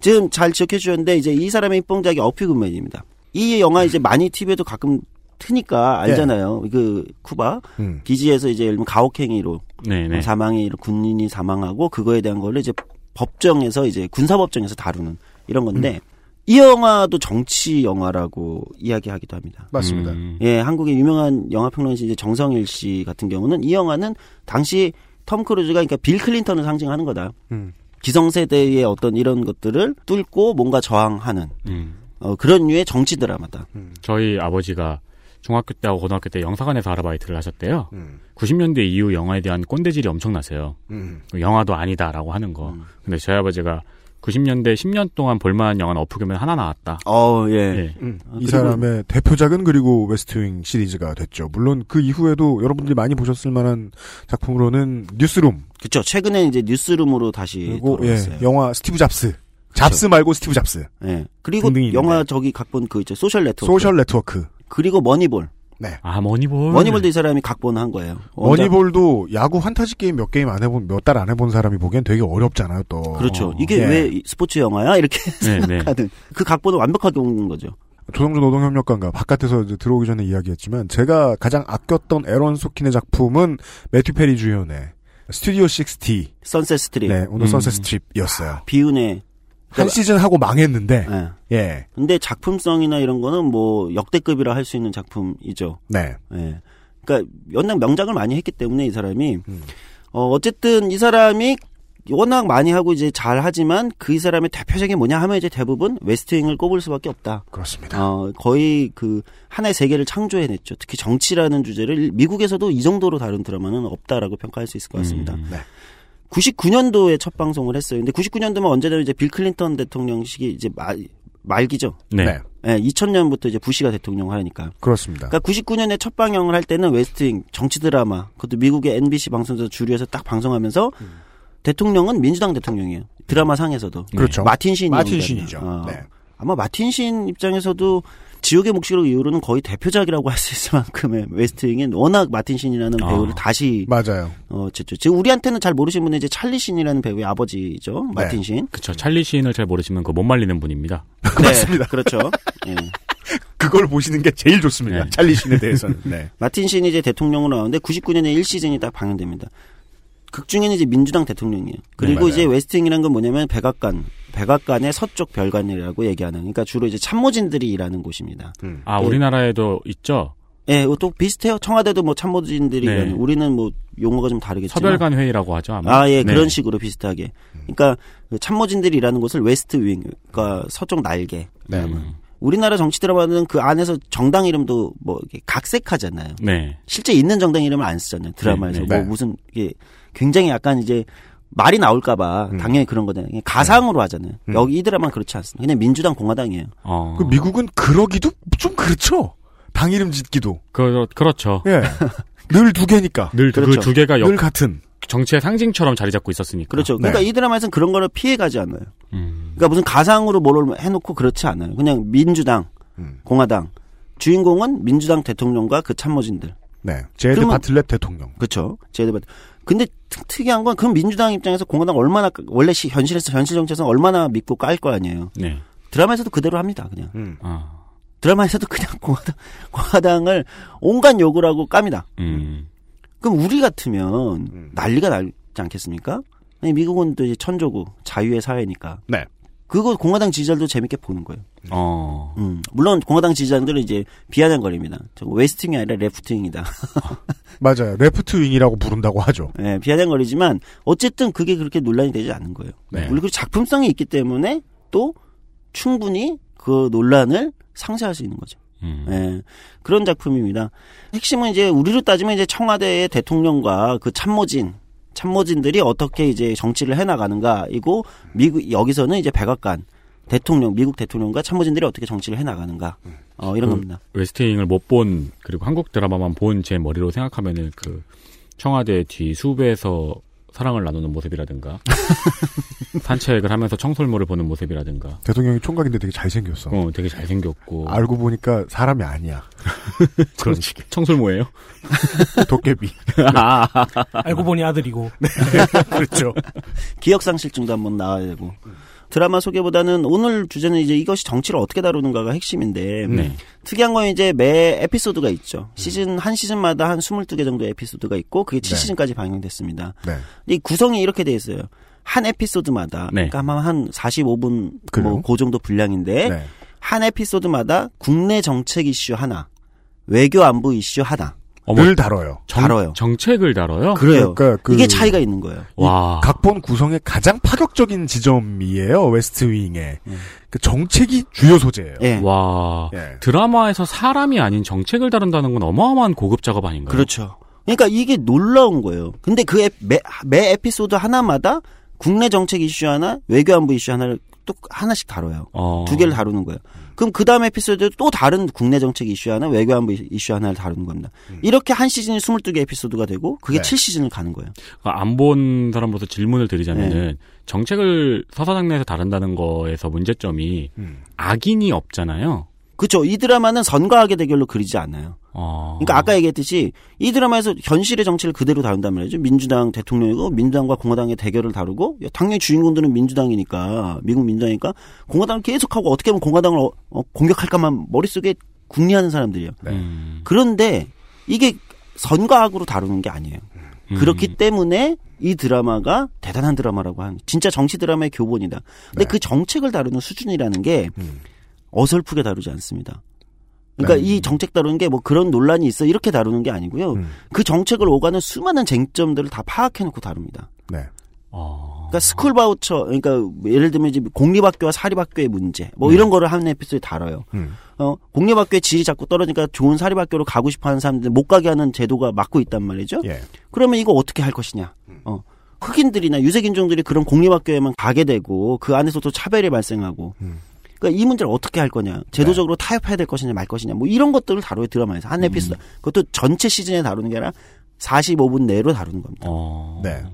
지금 잘 지적해 주셨는데 이제 이 사람의 입봉작이 어 퓨 굿 맨입니다. 이 영화 이제 많이 TV에도 가끔 트니까 알잖아요. 그 쿠바 음. 기지에서 이제 예를 들면 가혹행위로 네네. 사망이 군인이 사망하고 그거에 대한 거를 이제 법정에서 이제 군사법정에서 다루는 이런 건데 이 영화도 정치 영화라고 이야기하기도 합니다. 맞습니다. 음. 예, 한국의 유명한 영화 평론가신 이제 정성일 씨 같은 경우는 이 영화는 당시 톰 크루즈가 그러니까 빌 클린턴을 상징하는 거다. 음. 기성세대의 어떤 이런 것들을 뚫고 뭔가 저항하는 음. 어, 그런 류의 정치 드라마다. 저희 아버지가 중학교 때하고 고등학교 때 영사관에서 아르바이트를 하셨대요. 음. 90년대 이후 영화에 대한 꼰대질이 엄청나세요. 음. 그 영화도 아니다라고 하는 거. 음. 근데 저희 아버지가 90년대 10년 동안 볼만한 영화는 어 퓨 굿 맨 하나 나왔다. 어, 예. 예. 음. 아, 이 그리고- 사람의 대표작은 그리고 웨스트윙 시리즈가 됐죠. 물론 그 이후에도 여러분들이 많이 보셨을 만한 작품으로는 뉴스룸 그쵸. 최근에 이제 뉴스룸으로 다시 그리고 예, 돌아왔어요. 영화 스티브 잡스. 잡스 말고 스티브 잡스. 예. 그리고 영화 있는데. 저기 각본 그 있죠. 소셜 네트워크. 소셜 네트워크. 그리고 머니볼. 아 머니볼. 머니볼도 이 사람이 각본한 거예요. 원작- 머니볼도 야구 판타지 게임 몇 게임 안 해본 몇 달 안 해본 사람이 보기엔 되게 어렵잖아요. 또 그렇죠. 어, 이게 예. 왜 이- 스포츠 영화야? 이렇게 네, <laughs> 네. 생각하는 그 각본을 완벽하게 옮긴 거죠. 조성주 노동협력관과 바깥에서 이제 들어오기 전에 이야기했지만 제가 가장 아꼈던 에런 소킨의 작품은 매튜 페리 주연의 스튜디오 60. 선셋 스트립. 네, 오늘 음. 선셋 스트립이었어요. 비운의 한 시즌 하고 망했는데 예. 예, 근데 작품성이나 이런 거는 뭐 역대급이라 할 수 있는 작품이죠. 네, 예. 그러니까 연락 명작을 많이 했기 때문에 이 사람이 음. 어 어쨌든 이 사람이 워낙 많이 하고 이제 잘 하지만 그 이 사람의 대표적인 뭐냐 하면 이제 대부분 웨스트윙을 꼽을 수밖에 없다. 그렇습니다. 어 거의 그 하나의 세계를 창조해냈죠. 특히 정치라는 주제를 미국에서도 이 정도로 다룬 드라마는 없다라고 평가할 수 있을 것 같습니다. 음. 네. 99년도에 첫 방송을 했어요. 근데 99년도면 언제나 이제 빌 클린턴 대통령 시기 이제 말, 말기죠. 네. 네, 예, 2000년부터 이제 부시가 대통령 하니까. 그렇습니다. 그러니까 99년에 첫 방영을 할 때는 웨스트윙 정치 드라마 그것도 미국의 NBC 방송에서 주류에서 딱 방송하면서 대통령은 민주당 대통령이에요. 드라마 상에서도 그렇죠. 마틴 신 마틴 신이죠. 어. 네. 아마 마틴 신 입장에서도 지옥의 묵시록 이후로는 거의 대표작이라고 할 수 있을 만큼의 웨스트윙은 워낙 마틴 신이라는 아. 배우를 다시 맞아요. 어 제죠. 지금 우리한테는 잘 모르시는 분은 이제 찰리 신이라는 배우의 아버지죠. 마틴 신. 그쵸. 찰리 시인을 잘 모르시면 그 못 말리는 분입니다. 맞습니다. 네, 그렇죠. 예. <laughs> 그걸 보시는 게 제일 좋습니다. 네. 찰리 신에 대해서는. 네. 마틴 신이 이제 대통령으로 나오는데 99년에 1시즌이 딱 방영됩니다. 극 중에는 이제 민주당 대통령이에요. 그리고 맞아요. 이제 웨스팅이라는 건 뭐냐면 백악관, 백악관의 서쪽 별관이라고 얘기하는. 그러니까 주로 이제 참모진들이 일하는 곳입니다. 음. 아 네. 우리나라에도 있죠. 예, 또 비슷해요. 청와대도 뭐 참모진들이 네. 일하는. 우리는 뭐 용어가 좀 다르겠지만. 서별관 회의라고 하죠. 아마. 아, 예, 네. 그런 식으로 비슷하게. 그러니까 그 참모진들이 일하는 곳을 웨스트 윙, 그러니까 서쪽 날개. 네. 음. 우리나라 정치 드라마는 그 안에서 정당 이름도 뭐 이렇게 각색하잖아요. 네. 실제 있는 정당 이름을 안 쓰잖아요. 드라마에서 네, 네. 뭐 네. 무슨 이게 굉장히 약간 이제 말이 나올까봐 음. 당연히 그런 거잖아요. 가상으로 하잖아요. 음. 여기 이 드라마는 그렇지 않습니다. 그냥 민주당 공화당이에요. 어. 그 미국은 그러기도 좀 그렇죠. 당 이름 짓기도. 그, 그렇죠. 예. <laughs> 늘 두 개니까. 늘그 그렇죠. 두 개가 역, 늘 같은. 정치의 상징처럼 자리 잡고 있었으니까. 그렇죠. 네. 그러니까 이 드라마에서는 그런 거를 피해가지 않아요. 음. 그러니까 무슨 가상으로 뭐를 해놓고 그렇지 않아요. 그냥 민주당, 음. 공화당. 주인공은 민주당 대통령과 그 참모진들. 네. 제드 그러면- 바틀렛 대통령. 그렇죠. 제드 근데 특- 특이한 건 그럼 민주당 입장에서 공화당 얼마나 원래 시, 현실에서 현실 정치에서 얼마나 믿고 깔 거 아니에요. 네. 드라마에서도 그대로 합니다. 그냥. 음. 아. 드라마에서도 그냥 <laughs> 공화당, 공화당을 온갖 욕을 하고 깝니다. 음. 그럼 우리 같으면 음. 난리가 나지 않겠습니까? 아니, 미국은 또 이제 천조국, 자유의 사회니까. 네. 그거 공화당 지지자들도 재밌게 보는 거예요. 어. 음, 물론 공화당 지지자들은 이제 비아냥거립니다. 저 웨스팅이 아니라 레프팅이다. <laughs> 맞아요. 레프트 윙이라고 부른다고 하죠. 예, 비아냥거리지만 어쨌든 그게 그렇게 논란이 되지 않는 거예요. 네. 그리고 작품성이 있기 때문에 또 충분히 그 논란을 상쇄할 수 있는 거죠. 음. 예, 그런 작품입니다. 핵심은 이제 우리로 따지면 이제 청와대의 대통령과 그 참모진, 참모진들이 어떻게 이제 정치를 해 나가는가이고 미국 여기서는 이제 백악관 대통령, 미국 대통령과 참모진들이 어떻게 정치를 해 나가는가 어, 이런 그 겁니다. 웨스팅을 못 본 그리고 한국 드라마만 본 제 머리로 생각하면은 그 청와대 뒤 숲에서 사랑을 나누는 모습이라든가 <laughs> 산책을 하면서 청설모를 보는 모습이라든가 대통령이 총각인데 되게 잘생겼어. 어 되게 잘생겼고 알고 보니까 사람이 아니야. <laughs> 그런 식의. 청설모예요? <laughs> 도깨비. 아. 알고 보니 아들이고. 그렇죠. 기억 상실증도 한번 나와야 되고. 드라마 소개보다는 오늘 주제는 이제 이것이 정치를 어떻게 다루는가가 핵심인데 네. 특이한 건 이제 매 에피소드가 있죠. 시즌 한 시즌마다 한 22개 정도 에피소드가 있고 그게 7시즌까지 방영됐습니다. 네. 이 구성이 이렇게 돼 있어요. 한 에피소드마다 네. 그러니까 아마 한 45분 그래요? 뭐그 정도 분량인데 네. 한 에피소드마다 국내 정책 이슈 하나, 외교 안보 이슈 하나 어머, 늘 다뤄요. 정, 다뤄요. 정책을 다뤄요? 그래요. 그러니까 그- 이게 차이가 있는 거예요. 와. 각본 구성의 가장 파격적인 지점이에요. 웨스트윙에. 음. 그 정책이 주요 소재예요. 예. 와. 예. 드라마에서 사람이 아닌 정책을 다룬다는 건 어마어마한 고급 작업 아닌가요? 그렇죠. 그러니까 이게 놀라운 거예요. 근데 그 에- 매, 매 에피소드 하나마다 국내 정책 이슈 하나, 외교 안보 이슈 하나를 또 하나씩 다뤄요. 어. 두 개를 다루는 거예요. 그럼 그 다음 에피소드에 또 다른 국내 정책 이슈 하나, 외교 안보 이슈 하나를 다루는 겁니다. 이렇게 한 시즌이 22개 에피소드가 되고 그게 네. 7시즌을 가는 거예요. 안 본 사람으로서 질문을 드리자면은 정책을 서사장내에서 다룬다는 거에서 문제점이 음. 악인이 없잖아요. 그렇죠. 이 드라마는 선과 악의 대결로 그리지 않아요. 어. 그러니까 아까 얘기했듯이 이 드라마에서 현실의 정치를 그대로 다룬단 말이죠. 민주당 대통령이고 민주당과 공화당의 대결을 다루고 당연히 주인공들은 민주당이니까 미국 민주당이니까 공화당을 계속하고 어떻게 하면 공화당을 어, 어, 공격할까만 머릿속에 궁리하는 사람들이에요. 음. 그런데 이게 선과 악으로 다루는 게 아니에요. 음. 그렇기 때문에 이 드라마가 대단한 드라마라고 하는 진짜 정치 드라마의 교본이다. 근데 네. 그 정책을 다루는 수준이라는 게 음. 어설프게 다루지 않습니다. 그러니까 네. 이 정책 다루는 게 뭐 그런 논란이 있어 이렇게 다루는 게 아니고요. 음. 그 정책을 오가는 수많은 쟁점들을 다 파악해놓고 다룹니다. 네. 어. 그러니까 school voucher, 그러니까 예를 들면 이제 공립학교와 사립학교의 문제, 뭐 네. 이런 거를 한 에피소드에 다뤄요. 음. 어, 공립학교의 질이 자꾸 떨어지니까 좋은 사립학교로 가고 싶어하는 사람들 못 가게 하는 제도가 막고 있단 말이죠. 예. 그러면 이거 어떻게 할 것이냐? 어. 흑인들이나 유색인종들이 그런 공립학교에만 가게 되고 그 안에서 또 차별이 발생하고. 음. 그러니까 이 문제를 어떻게 할 거냐? 제도적으로 타협해야 될 것이냐 말 것이냐? 뭐 이런 것들을 다뤄요 드라마에서 한 에피소드. 그것도 전체 시즌에 다루는 게 아니라 45분 내로 다루는 겁니다. 어. 네.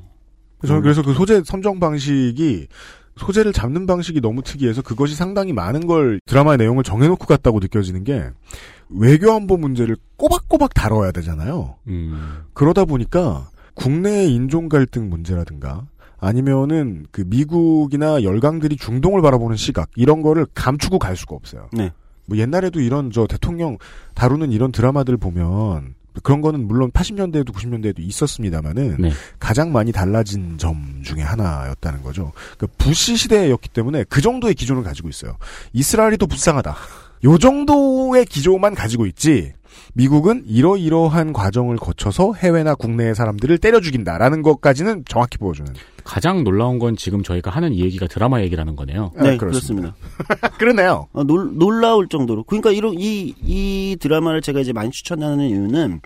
저는 그래서 그 소재 선정 방식이 소재를 잡는 방식이 너무 특이해서 그것이 상당히 많은 걸 드라마의 내용을 정해놓고 갔다고 느껴지는 게 외교안보 문제를 꼬박꼬박 다뤄야 되잖아요. 음. 그러다 보니까 국내의 인종 갈등 문제라든가 아니면은 그 미국이나 열강들이 중동을 바라보는 시각 이런 거를 감추고 갈 수가 없어요. 네. 뭐 옛날에도 이런 저 대통령 다루는 이런 드라마들 보면 그런 거는 물론 80년대에도 90년대에도 있었습니다만은 네. 가장 많이 달라진 점 중에 하나였다는 거죠. 그 부시 시대였기 때문에 그 정도의 기조를 가지고 있어요. 이스라엘이 더 불쌍하다. 요 정도의 기조만 가지고 있지. 미국은 이러이러한 과정을 거쳐서 해외나 국내의 사람들을 때려 죽인다라는 것까지는 정확히 보여주는. 가장 놀라운 건 지금 저희가 하는 이 얘기가 드라마 얘기라는 거네요. 네, 아, 그렇습니다. 그러네요. <laughs> 어, 놀, 놀라울 정도로. 그러니까 이런 이, 이 드라마를 제가 이제 많이 추천하는 이유는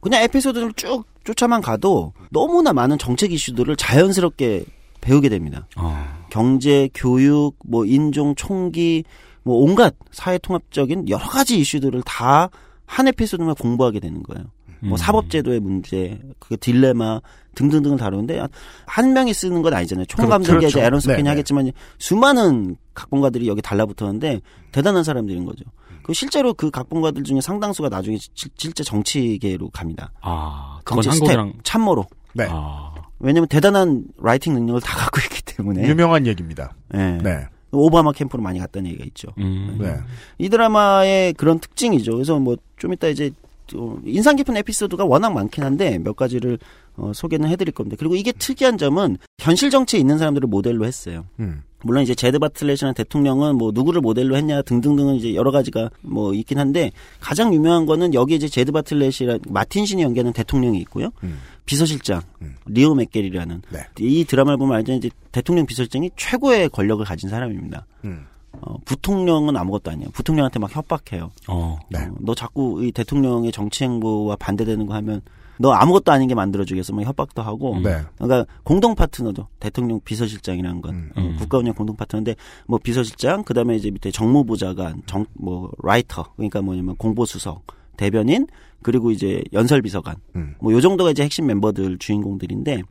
그냥 에피소드를 쭉 쫓아만 가도 너무나 많은 정책 이슈들을 자연스럽게 배우게 됩니다. 어. 경제, 교육, 뭐 인종, 총기, 뭐 온갖 사회 통합적인 여러 가지 이슈들을 다 한 에피소드만 공부하게 되는 거예요. 뭐 음. 사법제도의 문제, 그 딜레마 등등등을 다루는데 한 명이 쓰는 건 아니잖아요. 총감독이 그렇죠. 이제 에런 소킨이 네, 네. 하겠지만 수많은 각본가들이 여기 달라붙었는데 대단한 사람들인 거죠. 그 실제로 그 각본가들 중에 상당수가 나중에 실- 실제 정치계로 갑니다. 아, 그건 정치 스텝, 한국이랑 참모로. 네. 아. 왜냐면 대단한 writing 능력을 다 갖고 있기 때문에. 유명한 얘기입니다. 예. 네. 오바마 캠프로 많이 갔다는 얘기가 있죠. 음. 네. 이 드라마의 그런 특징이죠. 그래서 뭐 좀 이따 이제 또 인상 깊은 에피소드가 워낙 많긴 한데 몇 가지를 어, 소개는 해드릴 겁니다. 그리고 이게 특이한 점은 현실 정치에 있는 사람들을 모델로 했어요. 음. 물론 이제 제드 바틀렛이라는 대통령은 뭐 누구를 모델로 했냐 등등등은 이제 여러 가지가 뭐 있긴 한데 가장 유명한 거는 여기 이제 제드 바틀렛이라 마틴 신이 연기하는 대통령이 있고요. 음. 비서실장 음. 리오 맥게리라는 네. 이 드라마를 보면 알죠. 이제 대통령 비서실장이 최고의 권력을 가진 사람입니다. 음. 어, 부통령은 아무것도 아니에요. 부통령한테 막 협박해요. 어. 네. 어, 너 자꾸 이 대통령의 정치 행보와 반대되는 거 하면 너 아무것도 아닌 게 만들어주겠어 뭐 협박도 하고 네. 그러니까 공동 파트너죠 대통령 비서실장이라는 건 어, 음. 국가운영 공동 파트너인데 뭐 비서실장 그다음에 이제 밑에 정무부장관 정 뭐 writer 그러니까 뭐냐면 공보수석 대변인 그리고 이제 연설비서관 음. 뭐요 정도가 이제 핵심 멤버들 주인공들인데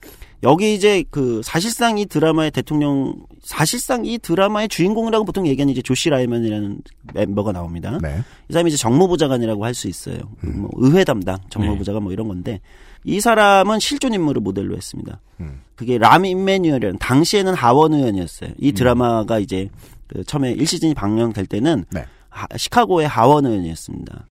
여기 이제 그 사실상 이 드라마의 대통령 사실상 이 드라마의 주인공이라고 보통 얘기하는 이제 조시 라이먼이라는 멤버가 나옵니다. 네. 이 사람이 이제 정무부 장관이라고 할 수 있어요. 음. 뭐 의회 담당 정무부 장관 뭐 이런 건데 이 사람은 실존 인물을 모델로 했습니다. 음. 그게 람 임메뉴얼이라는 당시에는 하원 의원이었어요. 이 드라마가 이제 그 처음에 1시즌이 방영될 때는 네. 하- 시카고의 하원 의원이었습니다.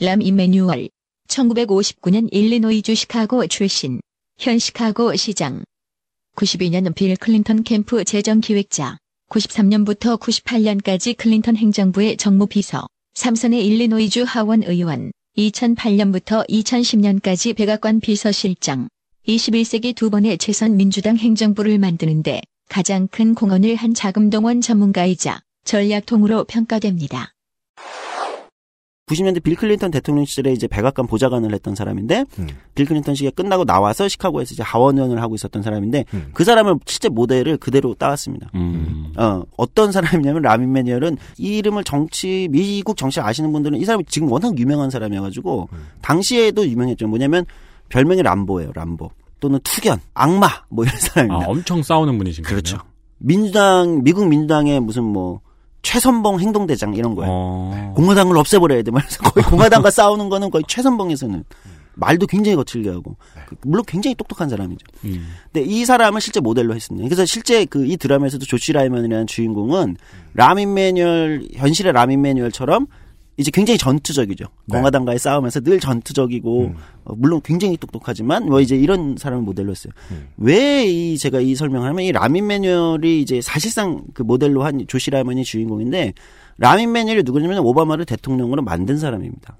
람 이메뉴얼 1959년 일리노이주 시카고 출신 현 시카고 시장. 92년 빌 클린턴 캠프 재정 기획자. 93년부터 98년까지 클린턴 행정부의 정무비서. 3선의 일리노이주 하원 의원. 2008년부터 2010년까지 백악관 비서실장. 21세기 두 번의 재선 민주당 행정부를 만드는데 가장 큰 공헌을 한 자금동원 전문가이자 전략통으로 평가됩니다. 90년대 빌 클린턴 대통령 시절에 이제 백악관 보좌관을 했던 사람인데 음. 빌 클린턴 시기가 끝나고 나와서 시카고에서 이제 하원 의원을 하고 있었던 사람인데 음. 그 사람을 실제 모델을 그대로 따왔습니다. 음. 어, 어떤 사람이냐면 람 이매뉴얼은 이 이름을 정치 미국 정치 아시는 분들은 이 사람이 지금 워낙 유명한 사람이어가지고 음. 당시에도 유명했죠. 뭐냐면 별명이 람보예요. 람보 또는 투견, 악마 뭐 이런 아, 사람입니다. 엄청 싸우는 분이신 거예요? 그렇죠. 민주당 미국 민주당의 무슨 뭐 최선봉 행동대장 이런 거예요. 어. 공화당을 없애버려야 돼. 말해서 거의 공화당과 싸우는 거는 거의 최선봉에서는 말도 굉장히 거칠게 하고 그- 물론 굉장히 똑똑한 사람이죠. 음. 근데 이 사람을 실제 모델로 했습니다. 그래서 실제 그 이 드라마에서도 조시 라이먼이라는 주인공은 람 이매뉴얼 현실의 람 이매뉴얼처럼 이제 굉장히 전투적이죠. 네. 공화당과의 싸움에서 늘 전투적이고 음. 어, 물론 굉장히 똑똑하지만 뭐 이제 이런 사람을 모델로 했어요. 음. 왜이 제가 이 설명을 하면 이 라민 매뉴얼이 이제 사실상 그 모델로 한 조시 라이먼이 주인공인데 라민 매뉴얼이 누구냐면 오바마를 대통령으로 만든 사람입니다.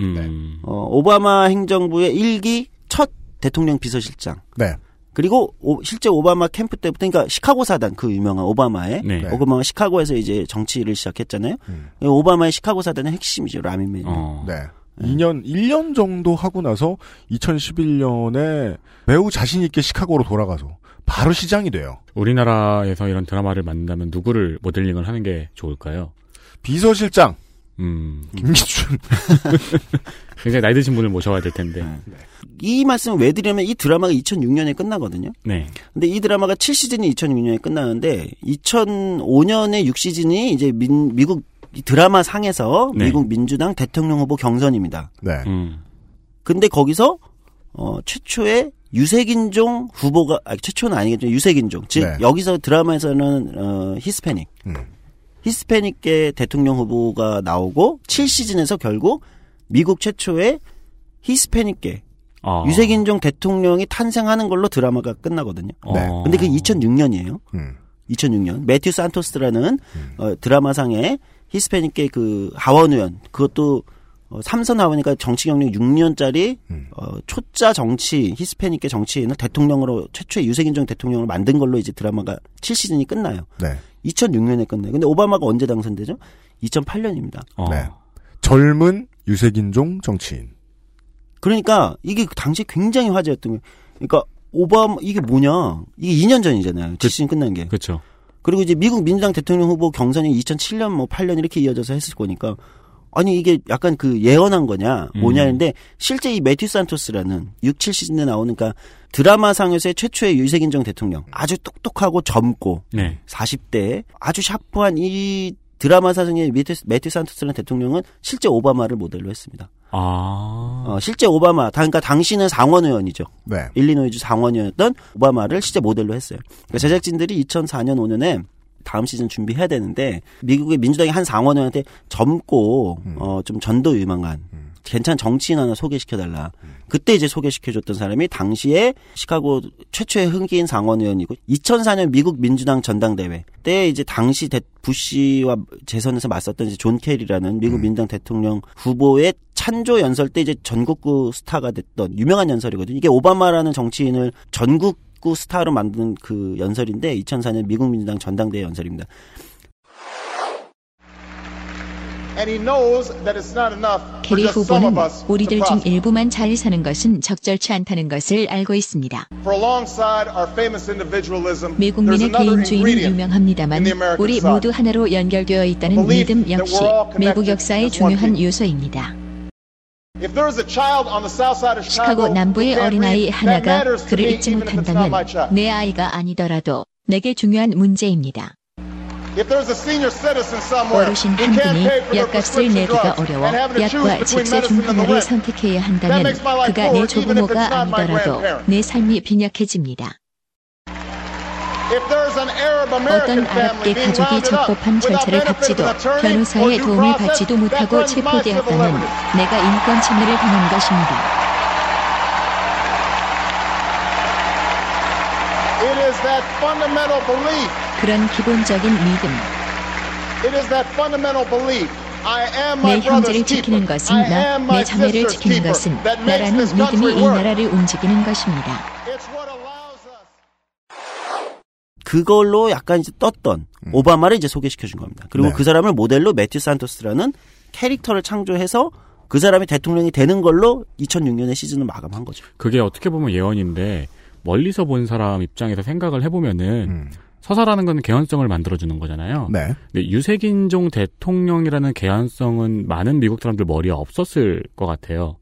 음. 어, 오바마 행정부의 일기첫 대통령 비서실장. 네. 그리고 오- 실제 오바마 캠프 때부터 그러니까 시카고 사단 그 유명한 오바마의 네. 오바마가 시카고에서 이제 정치를 시작했잖아요. 음. 오바마의 시카고 사단의 핵심이죠 라민 매뉴얼. 어. 네. 2년, 1년 정도 하고 나서 2011년에 매우 자신있게 시카고로 돌아가서 바로 시장이 돼요. 우리나라에서 이런 드라마를 만든다면 누구를 모델링을 하는 게 좋을까요? 비서실장, 음. 김기춘. <laughs> 굉장히 나이 드신 분을 모셔와야 될 텐데. 이 말씀을 왜 드리냐면 이 드라마가 2006년에 끝나거든요. 네. 근데 이 드라마가 7시즌이 2006년에 끝나는데 2005년에 6시즌이 이제 민- 미국 이 드라마 상에서 네. 미국 민주당 대통령 후보 경선입니다. 네. 음. 근데 거기서 어 최초의 유색인종 후보가 아 최초는 아니겠죠. 유색인종. 즉 네. 여기서 드라마에서는 어 히스패닉. 음. 히스패닉계 대통령 후보가 나오고 7시즌에서 결국 미국 최초의 히스패닉계 아. 유색인종 대통령이 탄생하는 걸로 드라마가 끝나거든요. 네. 어. 근데 그 2006년이에요. 음. 2006년 매튜 산토스라는 어, 드라마상의 히스패닉계 그 하원 의원 그것도 어, 삼선 하원이니까 정치 경력 6년짜리 음. 어, 초짜 정치 히스패닉계 정치인을 대통령으로 최초의 유색인종 대통령을 만든 걸로 이제 드라마가 7시즌이 끝나요. 네. 2006년에 끝나요. 근데 오바마가 언제 당선되죠? 2008년입니다. 어. 네. 젊은 유색인종 정치인. 그러니까 이게 그 당시에 굉장히 화제였던 거예요. 그러니까 오바마 이게 뭐냐? 이게 2년 전이잖아요. 7시즌 끝난 게. 그렇죠. 그리고 이제 미국 민주당 대통령 후보 경선이 2007년 뭐 8년 이렇게 이어져서 했을 거니까 아니 이게 약간 그 예언한 거냐 뭐냐인데 실제 이 매튜 산토스라는 6, 7시즌에 나오는 그러니까 드라마 상에서의 최초의 유색인종 대통령 아주 똑똑하고 젊고 네. 40대 아주 샤프한 이 드라마 사상의 매튜, 매튜 산토스라는 대통령은 실제 오바마를 모델로 했습니다. 아. 어, 실제 오바마, 다- 그러니까 당시는 상원 의원이죠. 네. 일리노이주 상원이었던 오바마를 실제 모델로 했어요. 그러니까 제작진들이 2004년 5년에 다음 시즌 준비해야 되는데 미국의 민주당의 한 상원의원한테 젊고 어, 좀 전도 유망한 괜찮은 정치인 하나 소개시켜달라. 그때 이제 소개시켜줬던 사람이 당시에 시카고 최초의 흑인 상원 의원이고 2004년 미국 민주당 전당대회 때 이제 당시 대, 부시와 재선에서 맞섰던 이제 존 케리라는 미국 민주당 대통령 후보의 찬조 연설 때 이제 전국구 스타가 됐던 유명한 연설이거든요. 이게 오바마라는 정치인을 전국 구 스타로 만든 그 연설인데 2004년 미국 민주당 전당대회 연설입니다. 케리 just some 후보는 of us to 우리들 중. 일부만 잘 사는 것은 적절치 않다는 것을 알고 있습니다. 미국민의 개인주의는 유명합니다만 우리. 모두 하나로 연결되어 있다는 믿음 역시 미국 역사의 중요한. 요소입니다. 시카고 남부의 어린아이 하나가 not my 못한다면. 내 아이가 아니더라도 내게 중요한 문제입니다. 어르신 한 분이 약값을 내기가 어려워 약과 between 집세 중 medicine and the 하나를 rent, 선택해야 한다면 그가 내 조부모가 아니더라도. 내 삶이 빈약해집니다. If there's an Arab American 어떤 아랍계 가족이 적법한 절차를 or 변호사의 도움을 받지도 못하고 체포되었다면. 내가 인권 침해를 당한 것입니다. It is that fundamental belief. 그런 기본적인 믿음, It is that fundamental belief. I am my 내 형제를 지키는. 것은 I 나, am my 내 자매를 지키는. 것은 나라는 믿음이 이. 나라를 움직이는 것입니다. It's what allows us. 그걸로 약간 이제 떴던 오바마를 이제 소개시켜 준 겁니다. 그리고 네. 그 사람을 모델로 매튜 산토스라는 캐릭터를 창조해서 그 사람이 대통령이 되는 걸로 2006년에 시즌을 마감한 거죠. 그게 어떻게 보면 예언인데 멀리서 본 사람 입장에서 생각을 해보면은 음. 서사라는 건 개연성을 만들어주는 거잖아요. 네. 근데 유색인종 대통령이라는 개연성은 많은 미국 사람들 머리에 없었을 것 같아요.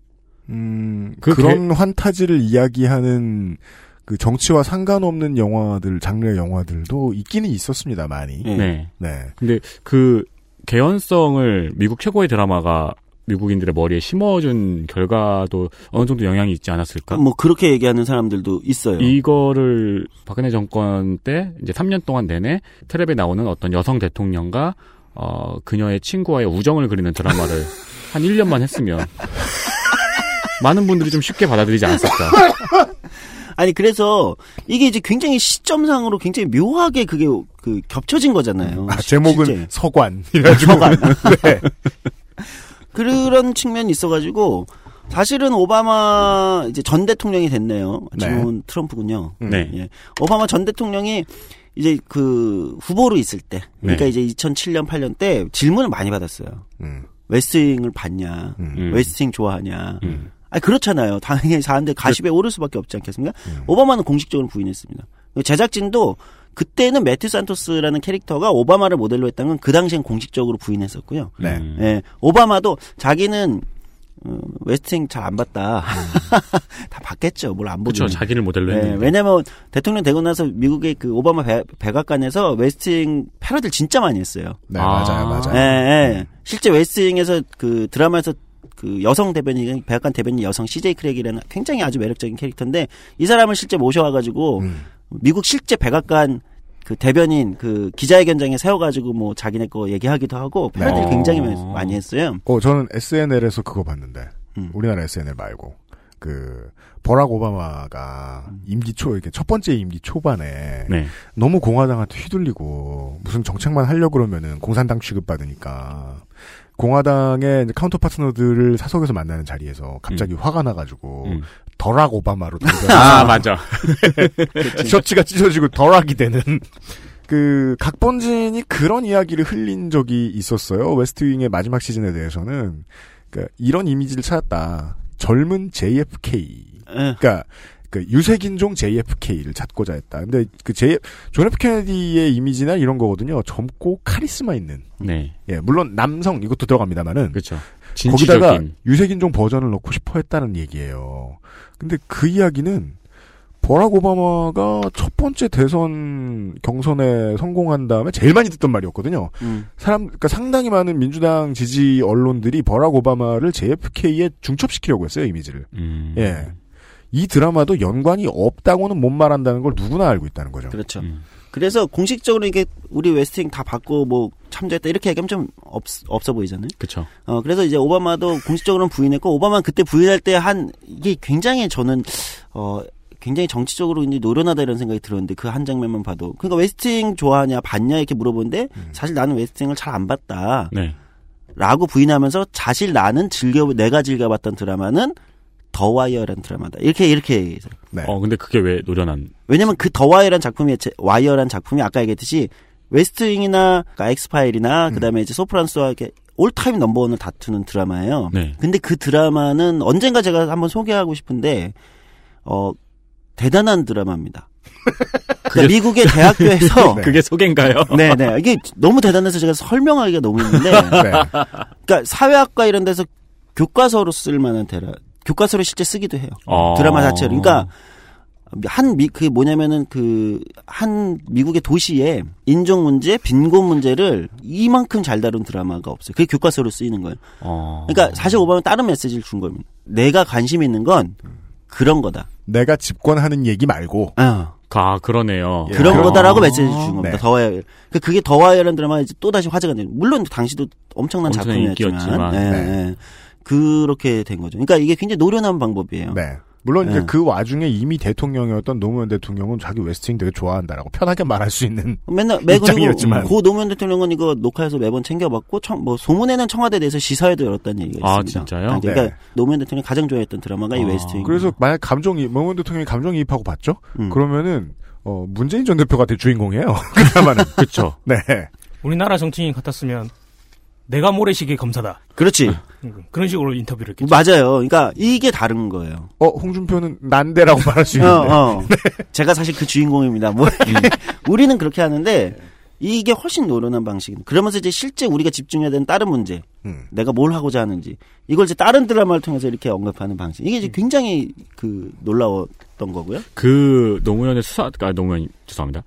음, 그 그런 환타지를 이야기하는 그 정치와 상관없는 영화들, 장르의 영화들도 있기는 있었습니다, 많이. 네. 네. 네. 근데 그 개연성을 미국 최고의 드라마가 미국인들의 머리에 심어준 결과도 어느 정도 영향이 있지 않았을까? 뭐 그렇게 얘기하는 사람들도 있어요. 이거를 박근혜 정권 때 이제 3년 동안 내내 텔레비에 나오는 어떤 여성 대통령과 어 그녀의 친구와의 우정을 그리는 드라마를 <laughs> 한 1년만 했으면 많은 분들이 좀 쉽게 받아들이지 않았을까. 아니 그래서 이게 이제 굉장히 시점상으로 굉장히 묘하게 그게 그 겹쳐진 거잖아요. 아, 제목은 실제. 서관. 이래가지고. 서관. <laughs> 네. 그런 측면이 있어가지고 사실은 오바마 이제 전 대통령이 됐네요. 지금은 트럼프군요. 네. 예. 오바마 전 대통령이 이제 그 후보로 있을 때, 그러니까 네. 이제 2007년 8년 때 질문을 많이 받았어요. 음. 웨스팅을 봤냐, 음. 웨스팅 좋아하냐. 음. 아 그렇잖아요. 당연히 사람들 가십에 오를 수밖에 없지 않겠습니까? 음. 오바마는 공식적으로 부인했습니다. 제작진도 그때는 매튜 산토스라는 캐릭터가 오바마를 모델로 했다는 건 그 당시엔 공식적으로 부인했었고요. 네. 음. 예, 오바마도 자기는 어, 웨스트윙 잘 안 봤다. <laughs> 다 봤겠죠. 뭘 안 보죠. 그렇죠. 자기를 모델로 예, 했는데. 왜냐면 대통령 되고 나서 미국의 그 오바마 백, 백악관에서 웨스트윙 패러디를 진짜 많이 했어요. 네, 아. 맞아요, 맞아요. 예, 예. 실제 웨스트윙에서 그 드라마에서 그 여성 대변인, 백악관 대변인 여성 CJ 크레그라는 굉장히 아주 매력적인 캐릭터인데 이 사람을 실제 모셔와가지고 음. 미국 실제 백악관 그 대변인 그 기자회견장에 세워가지고 뭐 자기네 거 얘기하기도 하고 패러디를 네. 굉장히 어. 많이 했어요. 어, 저는 SNL에서 그거 봤는데. 음. 우리나라 SNL 말고. 그, 버락 오바마가 임기 초, 이렇게 첫 번째 임기 초반에 네. 너무 공화당한테 휘둘리고 무슨 정책만 하려고 그러면은 공산당 취급 받으니까 공화당의 이제 counter partner들을 사석에서 만나는 자리에서 갑자기 화가 나가지고 음. 더락 오바마로 <laughs> 아, 맞아. <laughs> 셔츠가 찢어지고 더락이 되는 그 각본진이 그런 이야기를 흘린 적이 있었어요. 웨스트윙의 마지막 시즌에 대해서는 그러니까 이런 이미지를 찾았다. 젊은 JFK. 예. 그러니까 그 유색인종 JFK를 찾고자 했다. 근데 그 J 존 F 케네디의 이미지나 이런 거거든요. 젊고 카리스마 있는. 네. 예, 물론 남성 이것도 들어갑니다만은 그렇죠. 거기다가 진취적인. 유색인종 버전을 넣고 싶어 했다는 얘기예요. 근데 그 이야기는 버락 오바마가 첫 번째 대선 경선에 성공한 다음에 제일 많이 듣던 말이었거든요. 음. 사람, 그러니까 상당히 많은 민주당 지지 언론들이 버락 오바마를 JFK에 중첩시키려고 했어요, 이미지를. 음. 예. 이 드라마도 연관이 없다고는 못 말한다는 걸 누구나 알고 있다는 거죠. 그렇죠. 음. 그래서 공식적으로 이게 우리 웨스트윙 다 봤고 뭐 참조했다 이렇게 얘기하면 좀 없, 없어 보이잖아요. 그쵸. 어, 그래서 이제 오바마도 공식적으로는 부인했고, 오바마는 그때 부인할 때 한, 이게 굉장히 저는, 어, 굉장히 정치적으로 이제 노련하다 이런 생각이 들었는데, 그 한 장면만 봐도. 그러니까 웨스트윙 좋아하냐, 봤냐, 이렇게 물어보는데, 사실 나는 웨스트윙을 잘 안 봤다. 네. 라고 부인하면서, 사실 나는 즐겨, 내가 즐겨봤던 드라마는 더 와이어라는 드라마다. 이렇게, 이렇게 얘기해서. 네. 어, 근데 그게 왜 노련한. 왜냐면 그 더 와이어라는 작품이, 제- 와이어라는 작품이 아까 얘기했듯이, 웨스트윙이나, 그러니까 엑스파일이나, 그 다음에 이제 소프라노스와 이렇게 all-time 넘버원을 다투는 드라마예요. 네. 근데 그 드라마는 언젠가 제가 한번 소개하고 싶은데 어 대단한 드라마입니다. 그러니까 미국의 대학교에서 <laughs> 그게 소개인가요? 네 네 이게 너무 대단해서 제가 설명하기가 너무 힘든데 <laughs> 그러니까 사회학과 이런 데서 교과서로 쓸 만한 대라 교과서로 실제 쓰기도 해요. 어. 드라마 자체로. 그러니까 한 미, 그게 뭐냐면은 그, 한 미국의 도시에 인종 문제, 빈곤 문제를 이만큼 잘 다룬 드라마가 없어요. 그게 교과서로 쓰이는 거예요. 어. 그러니까 사실 오바마는 다른 메시지를 준 겁니다. 내가 관심 있는 건 그런 거다. 내가 집권하는 얘기 말고. 어. 아, 그러네요. 그런 어. 거다라고 메시지 준 겁니다. 네. 더와이어. 그 그게 더와이어라는 드라마가 이제 또 다시 화제가 되는. 물론 당시도 엄청난 작품이었지만, 인기였지만. 네, 네. 네. 그렇게 된 거죠. 그러니까 이게 굉장히 노련한 방법이에요. 네. 물론 이제 네. 그 와중에 이미 대통령이었던 노무현 대통령은 자기 웨스트윙 되게 좋아한다라고 편하게 말할 수 있는 맨날 매 그리고 입장이었지만. 고 노무현 대통령은 이거 녹화해서 매번 챙겨봤고 청, 뭐 소문에는 청와대에 대해서 시사회도 열었다는 얘기가 아, 있습니다. 진짜요? 그러니까 네. 노무현 대통령이 가장 좋아했던 드라마가 이 아. 웨스트윙. 그래서 만약 감정이 노무현 대통령이 감정이입하고 봤죠? 음. 그러면은 어 문재인 전 대표가 될 주인공이에요. <laughs> 그 드라마는. 그쵸. 네. 우리나라 정치인 같았으면 내가 모래시계 검사다. 그렇지. 음, 그런 식으로 인터뷰를 했겠죠. 맞아요. 그러니까 이게 다른 거예요. 어 홍준표는 난데라고 말할 수 있는데. 어, 어. <laughs> 제가 사실 그 주인공입니다. 뭐 <laughs> 우리는 그렇게 하는데 이게 훨씬 노련한 방식입니다. 그러면서 이제 실제 우리가 집중해야 되는 다른 문제, 음. 내가 뭘 하고자 하는지 이걸 이제 다른 드라마를 통해서 이렇게 언급하는 방식. 이게 이제 굉장히 그 놀라웠던 거고요. 그 노무현의 수사, 아, 노무현, 죄송합니다.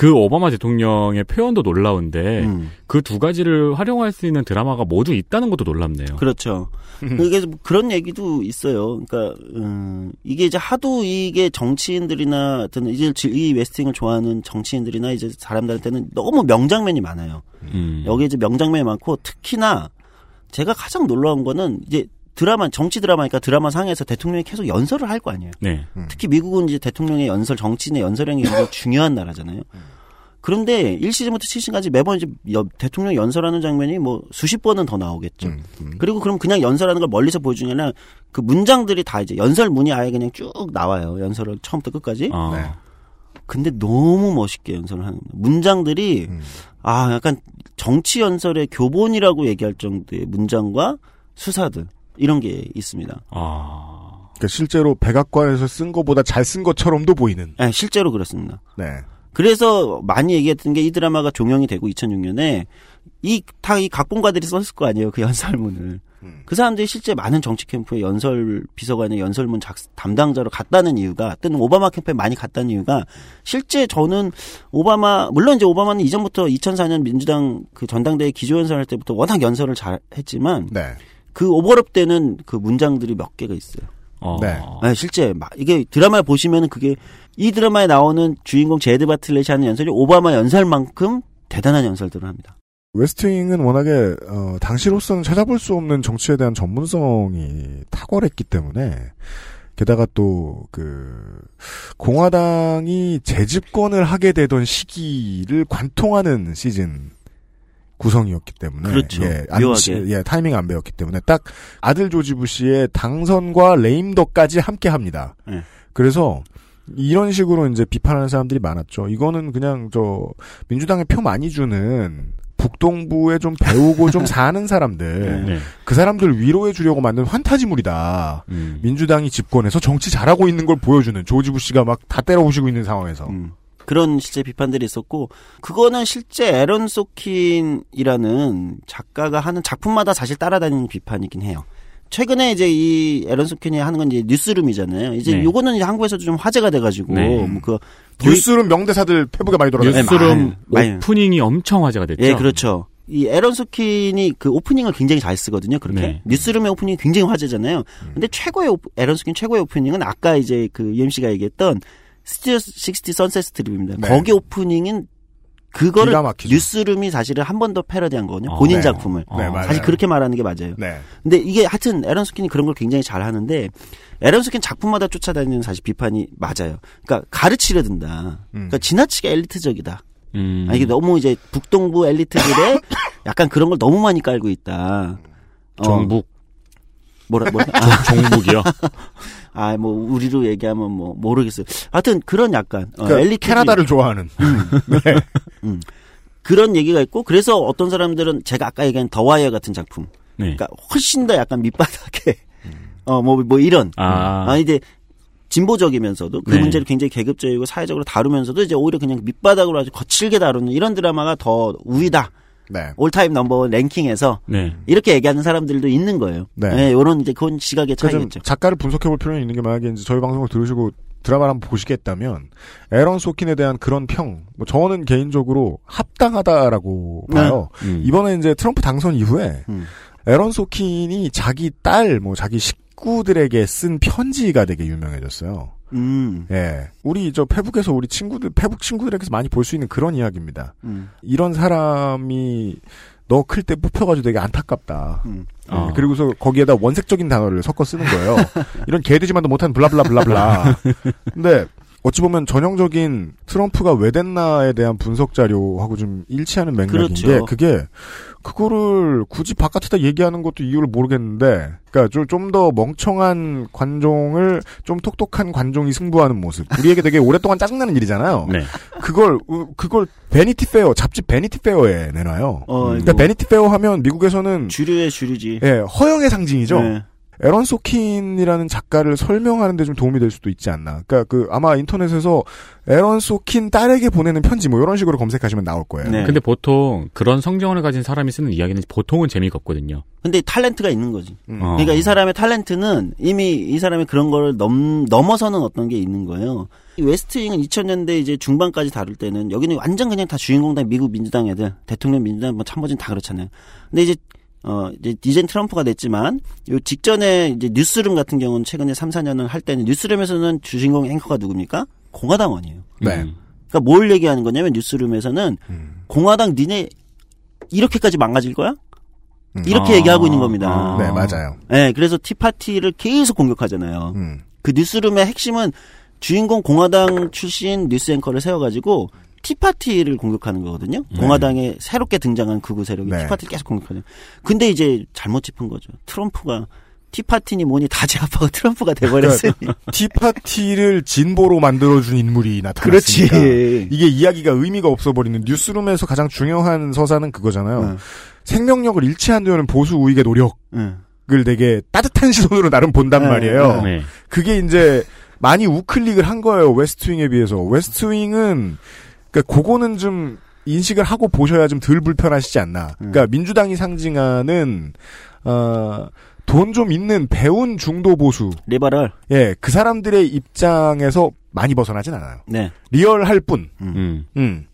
그 오바마 대통령의 표현도 놀라운데 음. 그두 가지를 활용할 수 있는 드라마가 모두 있다는 것도 놀랍네요. 그렇죠. 이게 뭐 그런 얘기도 있어요. 그러니까 음, 이게 이제 하도 이게 정치인들이나 어떤 이제 이 웨스팅을 좋아하는 정치인들이나 이제 사람들한테는 너무 명장면이 많아요. 음. 여기 이제 명장면이 많고 특히나 제가 가장 놀라운 거는 이제 드라마 정치 드라마니까 드라마 상에서 대통령이 계속 연설을 할 거 아니에요. 네. 특히 미국은 이제 대통령의 연설 정치인의 연설량이 굉장히 <laughs> 중요한 나라잖아요. 그런데 1시즌부터 7시즌까지 매번 이제 여- 대통령 연설하는 장면이 뭐 수십 번은 더 나오겠죠. 음, 음. 그리고 그럼 그냥 연설하는 걸 멀리서 아니라 그 문장들이 다 이제 연설문이 아예 그냥 쭉 나와요. 연설을 처음부터 끝까지. 아. 네. 근데 너무 멋있게 연설을 하는 거예요. 문장들이 음. 아 약간 정치 연설의 교본이라고 얘기할 정도의 문장과 수사들 이런 게 있습니다. 아. 그러니까 실제로 백악관에서 쓴 것보다 잘 쓴 것처럼도 보이는. 네, 실제로 그렇습니다. 네. 그래서 많이 얘기했던 게 이 드라마가 종영이 되고 2006년에 이 다 이 각본가들이 썼을 거 아니에요 그 연설문을 음. 그 사람들이 실제 많은 정치 캠프에 연설 비서관의 연설문 작 담당자로 갔다는 이유가 또는 오바마 캠프에 많이 갔다는 이유가 실제 저는 오바마 물론 이제 오바마는 이전부터 2004년 민주당 그 전당대회 기조연설할 때부터 워낙 연설을 잘 했지만 네. 그 오버랩 때는 그 문장들이 몇 개가 있어요. 어. 네. 네, 실제 막 이게 드라마 보시면은 그게 이 드라마에 나오는 주인공 제드 바틀렛이 하는 연설이 오바마 연설만큼 대단한 연설들을 합니다. 웨스팅은 워낙에 어, 당시로서는 찾아볼 수 없는 정치에 대한 전문성이 탁월했기 때문에 게다가 또 그 공화당이 재집권을 하게 되던 시기를 관통하는 시즌 구성이었기 때문에 그렇죠. 예, 안, 묘하게. 예, 타이밍 안 배웠기 때문에 딱 아들 조지 부시의 당선과 레임덕까지 함께 합니다. 네. 그래서 이런 식으로 이제 비판하는 사람들이 많았죠. 이거는 그냥 저 민주당에 표 많이 주는 북동부에 좀 배우고 좀 <laughs> 사는 사람들 네. 그 사람들 위로해 주려고 만든 환타지물이다. 음. 민주당이 집권해서 정치 잘하고 있는 걸 보여주는 조지 부시가 막 다 때려부시고 있는 상황에서 음. 그런 실제 비판들이 있었고 그거는 실제 에런 소킨이라는 작가가 하는 작품마다 사실 따라다니는 비판이긴 해요. 최근에 이제 이 에런 소킨이 하는 건 이제 뉴스룸이잖아요. 이제 네. 요거는 이제 한국에서도 좀 화제가 돼가지고 네. 뭐그 뉴스룸 명대사들 페북에 많이 돌아다녀요. 뉴스룸 많이. 오프닝이 엄청 화제가 됐죠. 예, 그렇죠. 이 에런 소킨이 그 오프닝을 굉장히 잘 쓰거든요. 그렇게 네. 뉴스룸의 오프닝이 굉장히 화제잖아요. 근데 최고의 오프- 에런 소킨 최고의 오프닝은 아까 이제 그 UMC가 얘기했던 스튜디오 60 선셋 스트립입니다. 네. 거기 오프닝은 그거를. 뉴스룸이 사실은 한 번 더 패러디한 거거든요. 아, 본인 네. 작품을. 네, 어, 맞아요. 사실 그렇게 말하는 게 맞아요. 네. 근데 이게 하여튼 에런 소킨이 그런 걸 굉장히 잘 하는데 에런 소킨 작품마다 쫓아다니는 사실 비판이 맞아요. 그러니까 가르치려 든다. 음. 그러니까 지나치게 엘리트적이다. 음. 아, 이게 너무 이제 북동부 엘리트들의 <laughs> 약간 그런 걸 너무 많이 깔고 있다. 어, 종북, 뭐라 뭐라 아, 종북이요. <laughs> 아, 뭐 우리로 얘기하면 뭐 모르겠어요. 하여튼 그런 약간 어, 그러니까 엘리트 캐나다를 좋아하는. <laughs> 그런 얘기가 있고 그래서 어떤 사람들은 제가 아까 얘기한 더와이어 같은 작품 네. 그러니까 훨씬 더 약간 밑바닥에 어뭐뭐 이런 아. 아 이제 진보적이면서도 그 네. 문제를 굉장히 계급적이고 사회적으로 다루면서도 이제 오히려 그냥 밑바닥으로 아주 거칠게 다루는 이런 드라마가 더 우위다. 네. 올타임 넘버원 랭킹에서 네. 이렇게 얘기하는 사람들도 있는 거예요. 네. 네, 요런 이제 그건 시각의 그좀 차이겠죠. 작가를 분석해 볼 필요는 있는 게 만약에 이제 저희 방송을 들으시고 드라마를 한번 보시겠다면 에런 소킨에 대한 그런 평, 뭐 저는 개인적으로 합당하다라고 네. 봐요. 음. 이번에 이제 트럼프 당선 이후에 음. 에런 소킨이 자기 딸, 뭐 자기 식구들에게 쓴 편지가 되게 유명해졌어요. 음. 예, 우리 저 페북에서 우리 친구들, 페북 친구들에게서 많이 볼 수 있는 그런 이야기입니다. 음. 이런 사람이 너 클 때 뽑혀가지고 되게 안타깝다. 음. 어. 네, 그리고서 거기에다 원색적인 단어를 섞어 쓰는 거예요. 이런 개되지만도 못한 블라블라 블라블라. 근데 어찌 보면 전형적인 트럼프가 왜 됐나에 대한 분석 자료하고 좀 일치하는 맥락인 게 그렇죠. 그게 그거를 굳이 바깥에다 얘기하는 것도 이유를 모르겠는데 그러니까 좀 더 멍청한 관종을 좀 똑똑한 관종이 승부하는 모습 우리에게 되게 오랫동안 짜증나는 일이잖아요. 네. 그걸 우- 그걸 베니티 페어 잡지 베니티 페어에 내놔요. 어, 그러니까 베니티 페어 하면 미국에서는 주류의 주류지. 예, 허영의 상징이죠. 네. 에런 소킨이라는 작가를 설명하는데 좀 도움이 될 수도 있지 않나. 그러니까 그 아마 인터넷에서 에런 소킨 딸에게 보내는 편지 뭐 이런 식으로 검색하시면 나올 거예요. 네. 근데 보통 그런 성경을 가진 사람이 쓰는 이야기는 보통은 재미가 없거든요. 근데 탤런트가 있는 거지. 음. 어. 그러니까 이 사람의 탤런트는 이미 이 사람이 그런 거를 넘, 넘어서는 어떤 게 있는 거예요. 이 웨스트윙은 2000년대 이제 중반까지 다룰 때는 여기는 완전 그냥 다 주인공 다 미국 민주당 애들, 대통령 민주당 뭐 참모진 다 그렇잖아요. 근데 이제 어 이제 이젠 트럼프가 됐지만 요 직전에 이제 뉴스룸 같은 경우는 최근에 3, 4년을 할 때는 뉴스룸에서는 주인공 앵커가 누굽니까? 공화당원이에요. 네. 음. 그러니까 뭘 얘기하는 거냐면 뉴스룸에서는 음. 공화당 니네 이렇게까지 망가질 거야? 음. 이렇게 아. 얘기하고 있는 겁니다. 아. 네, 맞아요. 네, 그래서 티파티를 계속 공격하잖아요. 음. 그 뉴스룸의 핵심은 주인공 공화당 출신 뉴스 앵커를 세워가지고 티파티를 공격하는 거거든요. 공화당에 새롭게 등장한 극우 세력이 네. 티파티를 계속 공격하는. 근데 이제 잘못 짚은 거죠. 트럼프가 티파티니 뭐니 다 제압하고 <laughs> 트럼프가 돼버렸으니. 티파티를 진보로 만들어준 인물이 나타났으니까 그렇지. 이게 이야기가 의미가 없어버리는 뉴스룸에서 가장 중요한 서사는 그거잖아요. 응. 생명력을 잃지 않으려는 보수 우익의 노력을 응. 되게 따뜻한 시선으로 나름 본단 네, 말이에요. 네. 그게 이제 많이 우클릭을 한 거예요. 웨스트윙에 비해서. 웨스트윙은 그러니까 그거는 좀 인식을 하고 보셔야 좀 덜 불편하시지 않나. 그러니까 민주당이 상징하는 어, 돈 좀 있는 배운 중도 보수. 리버럴. 예, 그 사람들의 입장에서 많이 벗어나진 않아요. 네. 리얼할 뿐. 음. 음.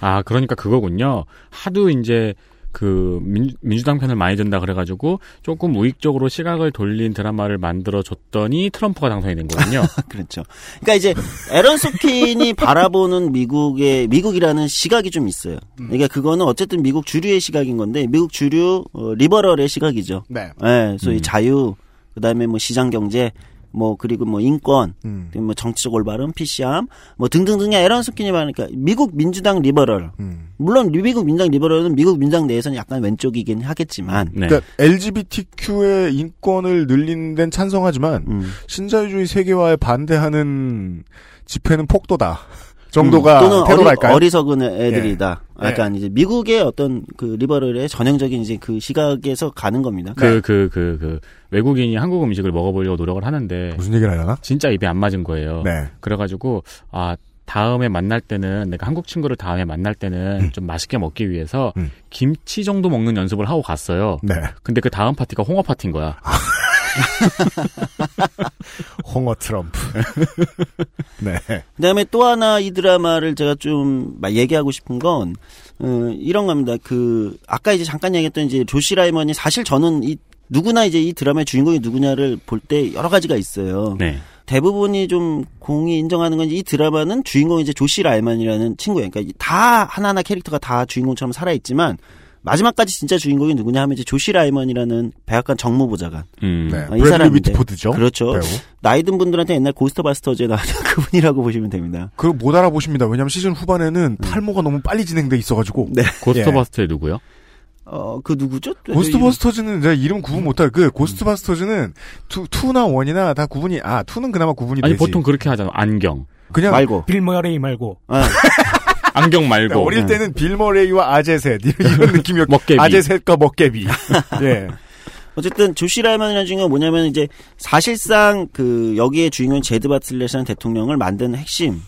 아, 그러니까 그거군요. 하도 이제 그 민, 민주당 편을 많이 든다 그래가지고 조금 우익적으로 시각을 돌린 드라마를 만들어 줬더니 트럼프가 당선이 된 거군요. <laughs> 그렇죠. 그러니까 이제 에런 소킨이 <laughs> 바라보는 미국의 미국이라는 시각이 좀 있어요. 그러니까 그거는 어쨌든 미국 주류의 시각인 건데 미국 주류 어, 리버럴의 시각이죠. 네. 예, 소위 음. 자유, 그다음에 뭐 시장 경제, 뭐 그리고 뭐 인권, 음. 뭐 정치적 올바름, PC함, 뭐 등등등의 에런 소킨이 많으니까 미국 민주당 리버럴. 음. 물론 미국 민주당 리버럴은 미국 민주당 내에서는 약간 왼쪽이긴 하겠지만 네. 그러니까 LGBTQ의 인권을 늘리는 데는 찬성하지만 음. 신자유주의 세계화에 반대하는 집회는 폭도다. 정도가 음, 또는 태도랄까요? 어리, 석은 애들이다. 예. 약간 이제 미국의 어떤 그 리버럴의 전형적인 이제 그 시각에서 가는 겁니다. 그, 그, 그, 그, 외국인이 한국 음식을 먹어보려고 노력을 하는데, 무슨 얘기를 하려나? 진짜 입에 안 맞은 거예요. 네. 그래가지고, 아, 다음에 만날 때는, 내가 한국 친구를 다음에 만날 때는 좀 맛있게 먹기 위해서, 음. 김치 정도 먹는 연습을 하고 갔어요. 네. 근데 그 다음 파티가 홍어 파티인 거야. <laughs> 홍어 트럼프. <laughs> 네. 그다음에 또 하나 이 드라마를 제가 좀막 얘기하고 싶은 건 어, 이런 겁니다. 그 아까 이제 잠깐 얘기했던 이제 조시 라이먼이 사실 저는 이 누구나 이제 이 드라마의 주인공이 누구냐를 볼 때 여러 가지가 있어요. 네. 대부분이 좀 공히 인정하는 건 이 드라마는 주인공이 이제 조시 라이먼이라는 친구예요. 그러니까 다 하나하나 캐릭터가 다 주인공처럼 살아 있지만 마지막까지 진짜 주인공이 누구냐 하면 이제 조시 라이먼이라는 백악관 정무보좌관. 음. 네. 아, 이 사람인데. 위트포드죠. 그렇죠. 배우. 나이 든 분들한테 옛날 고스트바스터즈에 나왔던 <laughs> 그분이라고 보시면 됩니다. 그거 못 알아보십니다. 왜냐면 시즌 후반에는 탈모가 너무 빨리 진행돼 있어가지고. 네. <laughs> 고스트버스터의 누구요? 어, 그 누구죠? 고스트버스터즈는 제가 이름 구분 못할 그 고스트버스터즈는 two, two나 one이나 다 구분이 아 two는 그나마 구분이 아니, 되지. 보통 그렇게 하잖아. 안경. 그냥 말고. 빌 머레이 말고. 아, <laughs> 안경 <laughs> 말고. 네, 어릴 때는 빌 머레이와 아재 셋 이런 <laughs> 느낌이었. 먹깨비. 아재 셋과 먹깨비. <laughs> 예. 어쨌든 조시 라이먼이라는 주인공은 뭐냐면 이제 사실상 그 여기에 주인공 제드 바틀렛이라는 대통령을 만든 핵심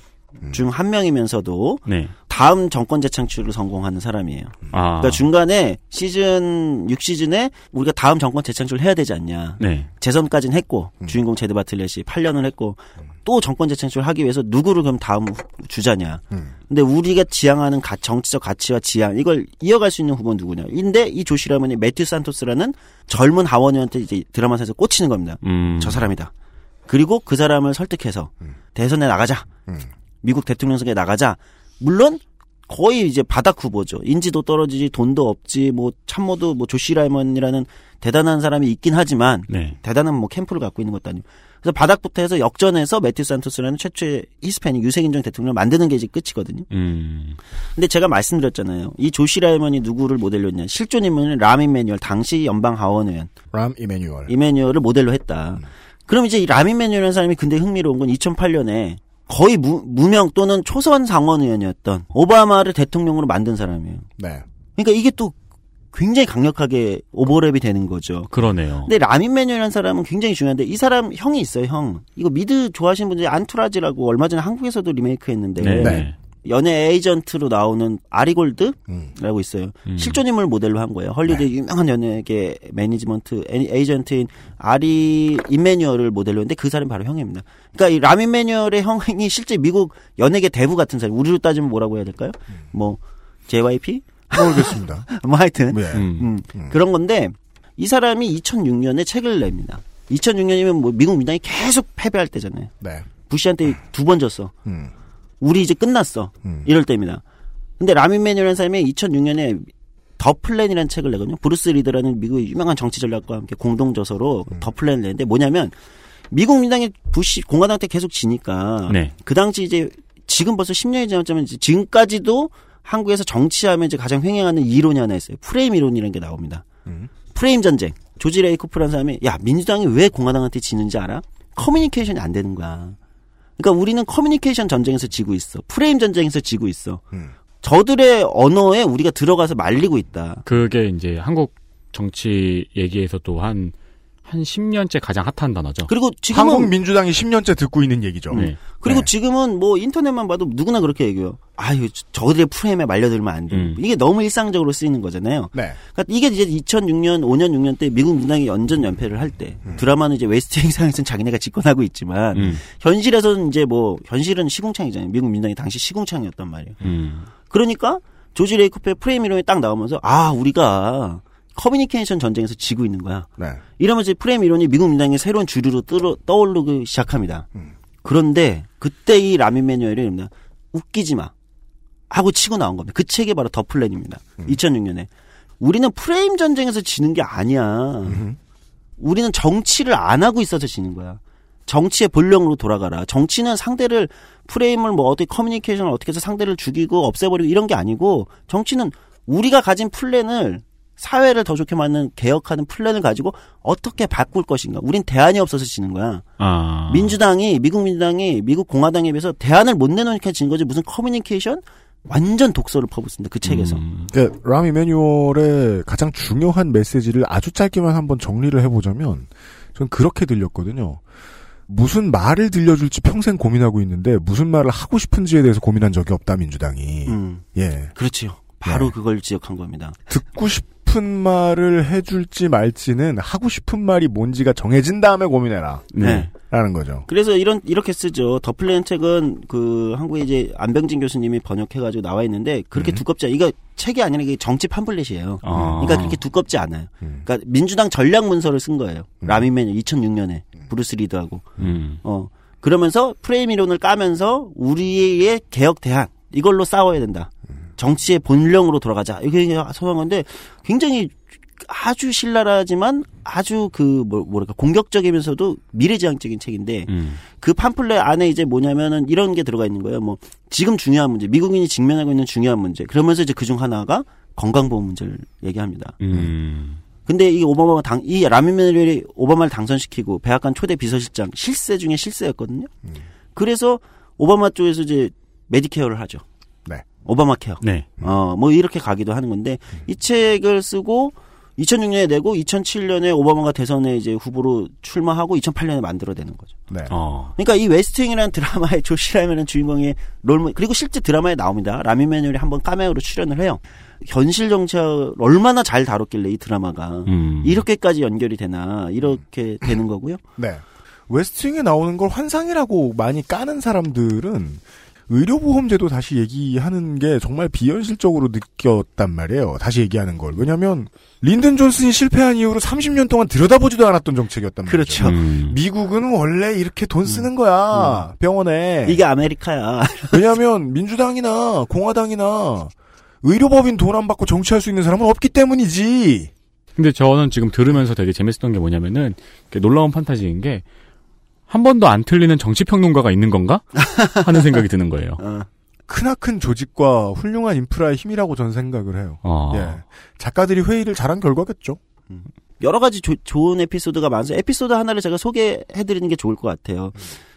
중 한 명이면서도 네. 다음 정권 재창출을 성공하는 사람이에요. 아. 그러니까 중간에 시즌 6시즌에 우리가 다음 정권 재창출을 해야 되지 않냐. 네. 재선까지는 했고 주인공 제드 바틀렛이 8년을 했고 또 정권 재창출을 하기 위해서 누구를 그럼 다음 후- 주자냐. 근데 우리가 지향하는 가- 정치적 가치와 지향 이걸 이어갈 수 있는 후보는 누구냐. 근데 이 조시 라이먼이 매튜 산토스라는 젊은 하원의원한테 이제 드라마에서 꽂히는 겁니다. 음. 저 사람이다. 그리고 그 사람을 설득해서 대선에 나가자. 미국 대통령 선거에 나가자. 물론 거의 이제 바닥 후보죠. 인지도 떨어지지, 돈도 없지, 뭐 참모도 뭐 조시 라이먼이라는 대단한 사람이 있긴 하지만 네. 대단한 뭐 캠프를 갖고 있는 것도 아니고. 그래서 바닥부터 해서 역전해서 매튜 산토스라는 최초의 히스패닉 유색인종 대통령을 만드는 게 이제 끝이거든요. 음. 근데 제가 말씀드렸잖아요. 이 조시 라이먼이 누구를 모델로 했냐. 실존 인물은 람 이메뉴얼, 당시 연방 하원 의원. 람 이메뉴얼. 이메뉴얼을 모델로 했다. 그럼 이제 이 람 이메뉴얼이라는 사람이 근데 흥미로운 건 2008년에 거의 무, 무명 또는 초선 상원 의원이었던 오바마를 대통령으로 만든 사람이에요. 네. 그러니까 이게 또 굉장히 강력하게 오버랩이 되는 거죠. 그러네요. 근데 람 이메뉴얼이라는 사람은 굉장히 중요한데 이 사람 형이 있어요, 형. 이거 미드 좋아하시는 분들이 안투라지라고 얼마 전에 한국에서도 리메이크 했는데 네. 네. 연예 에이전트로 나오는 아리 골드라고 있어요. 음. 실존 인물 모델로 한 거예요. 헐리우드의 유명한 연예계 매니지먼트 에- 에이전트인 아리 인매뉴얼을 모델로 했는데 그 사람이 바로 형입니다. 그러니까 이 라민 매뉴얼의 형이 실제 미국 연예계 대부 같은 사람. 우리로 따지면 뭐라고 해야 될까요? 뭐 JYP? 모르겠습니다. <laughs> 뭐 하여튼 네. 음, 그런 건데 이 사람이 2006년에 책을 냅니다. 2006년이면 뭐 미국 민당이 계속 패배할 때잖아요. 네. 부시한테 두 번 졌어. 음. 우리 이제 끝났어. 이럴 때입니다. 근데 라민 매뉴라는 사람이 2006년에 The Plan이라는 책을 내거든요. 브루스 리드라는 미국의 유명한 정치 전략가 함께 공동 저서로 The Plan을 내는데 뭐냐면 미국 민주당이 부시 공화당 때 계속 지니까 네. 그 당시 이제 지금 벌써 10년이 지났지만 지금까지도 한국에서 정치하면 이제 가장 횡행하는 이론이 하나 있어요. 프레임 이론이라는 게 나옵니다. 프레임 전쟁. 조지 레이코프라는 사람이 야 민주당이 왜 공화당한테 지는지 알아? 커뮤니케이션이 안 되는 거야. 그러니까 우리는 커뮤니케이션 전쟁에서 지고 있어. 프레임 전쟁에서 지고 있어. 저들의 언어에 우리가 들어가서 말리고 있다. 그게 이제 한국 정치 얘기에서 또 한, 한 10년째 가장 핫한 단어죠. 그리고 지금은 한국 민주당이 10년째 듣고 있는 얘기죠. 네. 그리고 지금은 뭐 인터넷만 봐도 누구나 그렇게 얘기해요. 아유, 저- 저들의 프레임에 말려들면 안 돼. 음. 이게 너무 일상적으로 쓰이는 거잖아요. 네. 그러니까 이게 이제 2006년, 5년, 6년 때 미국 민주당이 연전 연패를 할 때 드라마는 이제 웨스트 윙 상에서는 자기네가 집권하고 있지만 음. 현실에서는 이제 뭐 현실은 시궁창이잖아요. 미국 민주당이 당시 시궁창이었단 말이에요. 음. 그러니까 조지 레이코프의 프레임 이론이 딱 나오면서 아 우리가 커뮤니케이션 전쟁에서 지고 있는 거야. 네. 이러면서 프레임 이론이 미국 민주당의 새로운 주류로 떠, 떠오르기 시작합니다. 그런데 그때 이 람 이매뉴얼이. 웃기지 마. 하고 치고 나온 겁니다. 그 책이 바로 The Plan입니다. 2006년에. 우리는 프레임 전쟁에서 지는 게 아니야. 우리는 정치를 안 하고 있어서 지는 거야. 정치의 본령으로 돌아가라. 정치는 상대를 프레임을 뭐 어떻게 커뮤니케이션을 어떻게 해서 상대를 죽이고 없애버리고 이런 게 아니고 정치는 우리가 가진 플랜을 사회를 더 좋게 만드는 개혁하는 플랜을 가지고 어떻게 바꿀 것인가. 우린 대안이 없어서 지는 거야. 아. 민주당이 미국 민주당이 미국 공화당에 비해서 대안을 못 내놓으니까 진 거지 무슨 커뮤니케이션 완전 독설을 퍼붓습니다. 그 책에서. 그 람 이매뉴얼의 가장 중요한 메시지를 아주 짧게만 한번 정리를 해보자면 전 그렇게 들렸거든요. 무슨 말을 들려줄지 평생 고민하고 있는데 무슨 말을 하고 싶은지에 대해서 고민한 적이 없다 민주당이. 음. 예. 그렇지요. 바로 그걸 지적한 겁니다. 듣고 싶은 말을 해줄지 말지는 하고 싶은 말이 뭔지가 정해진 다음에 고민해라. 네. 라는 거죠. 그래서 이런 이렇게 쓰죠. The Plan 책은 그 한국에 이제 안병진 교수님이 번역해가지고 나와 있는데 그렇게 두껍지 않. 이거 책이 아니라 이게 정치 팜플렛이에요. 아. 그러니까 그렇게 두껍지 않아요. 그러니까 민주당 전략 문서를 쓴 거예요. 라미맨 2006년에 브루스 리드하고. 음. 어 그러면서 프레임 이론을 까면서 우리의 개혁 대안 이걸로 싸워야 된다. 정치의 본령으로 돌아가자. 이게 호소한 건데 굉장히 아주 신랄하지만 아주 그 뭐, 뭐랄까 공격적이면서도 미래지향적인 책인데 음. 그 팜플렛 안에 이제 뭐냐면은 이런 게 들어가 있는 거예요. 뭐 지금 중요한 문제, 미국인이 직면하고 있는 중요한 문제. 그러면서 이제 그중 하나가 건강보험 문제를 얘기합니다. 음. 근데 이 오바마 당, 이 람 이매뉴얼이 오바마를 당선시키고 백악관 초대 비서실장 실세 중에 실세였거든요. 그래서 오바마 쪽에서 이제 메디케어를 하죠. 네. 오바마 케어. 네. 어, 뭐 이렇게 가기도 하는 건데 이 책을 쓰고 2006년에 내고 2007년에 오바마가 대선에 이제 후보로 출마하고 2008년에 만들어내는 거죠. 네. 어. 그러니까 이 웨스트윙이라는 드라마의 <laughs> 조시 라이먼 주인공의 롤모델 그리고 실제 드라마에 나옵니다. 람 이매뉴얼이 한번 카메오로 출연을 해요. 현실 정치를 얼마나 잘 다뤘길래 이 드라마가 음. 이렇게까지 연결이 되나 이렇게 되는 거고요. 네. 웨스팅에 나오는 걸 환상이라고 많이 까는 사람들은 의료보험제도 다시 얘기하는 게 정말 비현실적으로 느꼈단 말이에요. 다시 얘기하는 걸. 왜냐면, 린든 존슨이 실패한 이후로 30년 동안 들여다보지도 않았던 정책이었단 말이죠. 그렇죠. 음. 미국은 원래 이렇게 돈 쓰는 거야. 병원에. 이게 아메리카야. <laughs> 왜냐하면 민주당이나 공화당이나 의료법인 돈 안 받고 정치할 수 있는 사람은 없기 때문이지. 근데 저는 지금 들으면서 되게 재밌었던 게 뭐냐면은 놀라운 판타지인 게 한 번도 안 틀리는 정치평론가가 있는 건가 <laughs> 하는 생각이 드는 거예요. 어. 크나큰 조직과 훌륭한 인프라의 힘이라고 전 생각을 해요. 어. 예. 작가들이 회의를 잘한 결과겠죠. 여러 가지 조- 좋은 에피소드가 많아서 에피소드 하나를 제가 소개해드리는 게 좋을 것 같아요.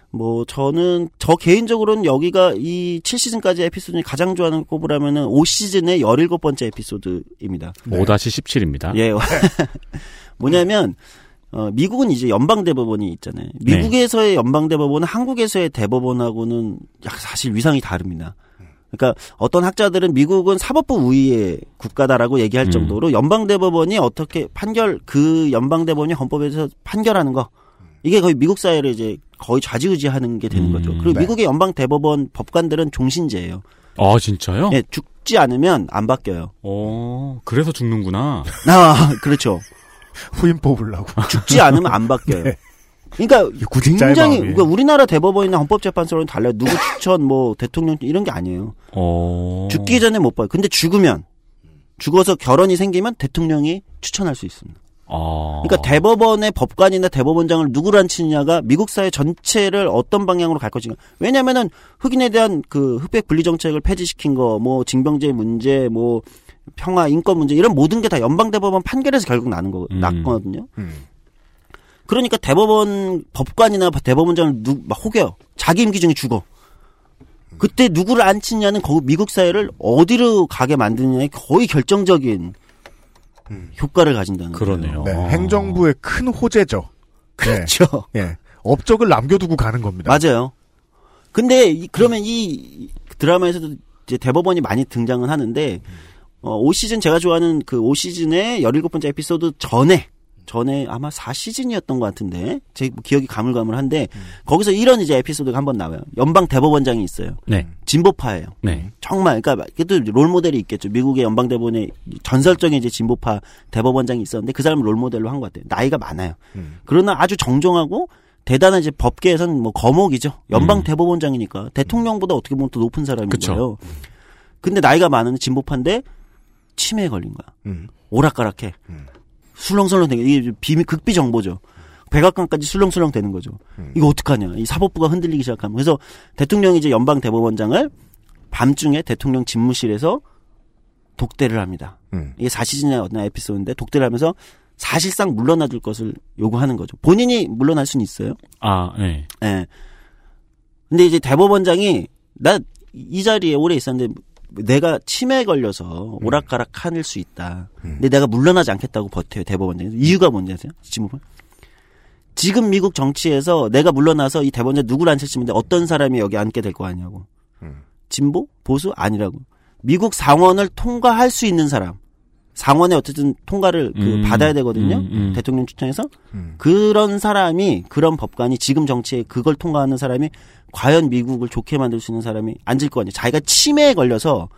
뭐 저는 저 개인적으로는 여기가 이 7시즌까지 에피소드 중에 가장 좋아하는 걸 꼽으라면은 5시즌의 17번째 에피소드입니다. 5-17입니다. 예. <laughs> 뭐냐면 어, 미국은 이제 연방 대법원이 있잖아요. 미국에서의 연방 대법원은 한국에서의 대법원하고는 약 사실 위상이 다릅니다. 그러니까 어떤 학자들은 미국은 사법부 우위의 국가다라고 얘기할 음. 정도로 연방 대법원이 어떻게 판결 그 연방 대법원이 헌법에서 판결하는 거 이게 거의 미국 사회를 이제 거의 좌지우지하는 게 되는 음, 거죠. 그리고 네. 미국의 연방 대법원 법관들은 종신제예요. 아 진짜요? 예, 죽지 않으면 안 바뀌어요. 어 그래서 죽는구나. <laughs> 아, 그렇죠. 후임 뽑으려고. <laughs> 죽지 않으면 안 바뀌어요. <laughs> 네. 그러니까 굉장히. 그러니까 우리나라 대법원이나 헌법재판소랑 달라요. 누구 추천 뭐 대통령 이런 게 아니에요. 어. 죽기 전에 못 봐요. 근데 죽으면 죽어서 결혼이 생기면 대통령이 추천할 수 있습니다. 아. 그러니까 대법원의 법관이나 대법원장을 누구로 앉히느냐가 미국 사회 전체를 어떤 방향으로 갈 것인가. 왜냐면은 흑인에 대한 그 흑백 분리 정책을 폐지시킨 거, 뭐 징병제 문제, 뭐 평화 인권 문제 이런 모든 게 다 연방 대법원 판결에서 결국 나는 거 음. 났거든요. 음. 그러니까 대법원 법관이나 대법원장을 누, 막 혹여 자기 임기 중에 죽어. 그때 누구를 앉히냐는 거기 미국 사회를 어디로 가게 만드느냐에 거의 결정적인 효과를 가진다는 그러네요. 네, 어. 행정부의 큰 호재죠. 그렇죠. 예. <laughs> 예. 업적을 남겨두고 가는 겁니다. 맞아요. 근데 이- 그러면 이 드라마에서도 이제 대법원이 많이 등장은 하는데 어, 5시즌 제가 좋아하는 그 5시즌의 17번째 에피소드 전에 전에 아마 4시즌이었던 것 같은데 제 기억이 가물가물한데 거기서 이런 이제 에피소드가 한 번 나와요. 연방 대법원장이 있어요. 네. 진보파예요. 네. 정말 그러니까 그래도 롤 모델이 있겠죠. 미국의 연방 대법원에 전설적인 이제 진보파 대법원장이 있었는데 그 사람을 롤 모델로 한 것 같아요. 나이가 많아요. 음. 그러나 아주 정정하고 대단한 이제 법계에서는 뭐 거목이죠. 연방 음. 대법원장이니까 대통령보다 어떻게 보면 더 높은 사람인 그쵸. 거예요. 근데 나이가 많은 진보파인데 치매에 걸린 거야. 음. 오락가락해. 음. 술렁술렁 되게 이게 비밀 극비 정보죠. 백악관까지 술렁술렁 되는 거죠. 음. 이거 어떡하냐. 이 사법부가 흔들리기 시작하면. 그래서 대통령이 이제 연방 대법원장을 밤중에 대통령 집무실에서 독대를 합니다. 음. 이게 사시즌의 어떤 에피소드인데 독대를 하면서 사실상 물러나줄 것을 요구하는 거죠. 본인이 물러날 수는 있어요. 아, 네. 예. 근데 이제 대법원장이 나 이 자리에 오래 있었는데 내가 치매에 걸려서 오락가락 하늘 수 있다. 근데 내가 물러나지 않겠다고 버텨요 대법원장이. 이유가 뭔지 아세요? 지금 지금 미국 정치에서 내가 물러나서 이 대법원장 누구를 앉힐지인데 어떤 사람이 여기 앉게 될 거 아니냐고. 음. 진보 보수 아니라고. 미국 상원을 통과할 수 있는 사람. 상원에 어쨌든 통과를 그 음, 받아야 되거든요. 음, 음. 대통령 추천해서 음. 그런 사람이 그런 법관이 지금 정치에 그걸 통과하는 사람이 과연 미국을 좋게 만들 수 있는 사람이 앉을 거 아니에요. 자기가 치매에 걸려서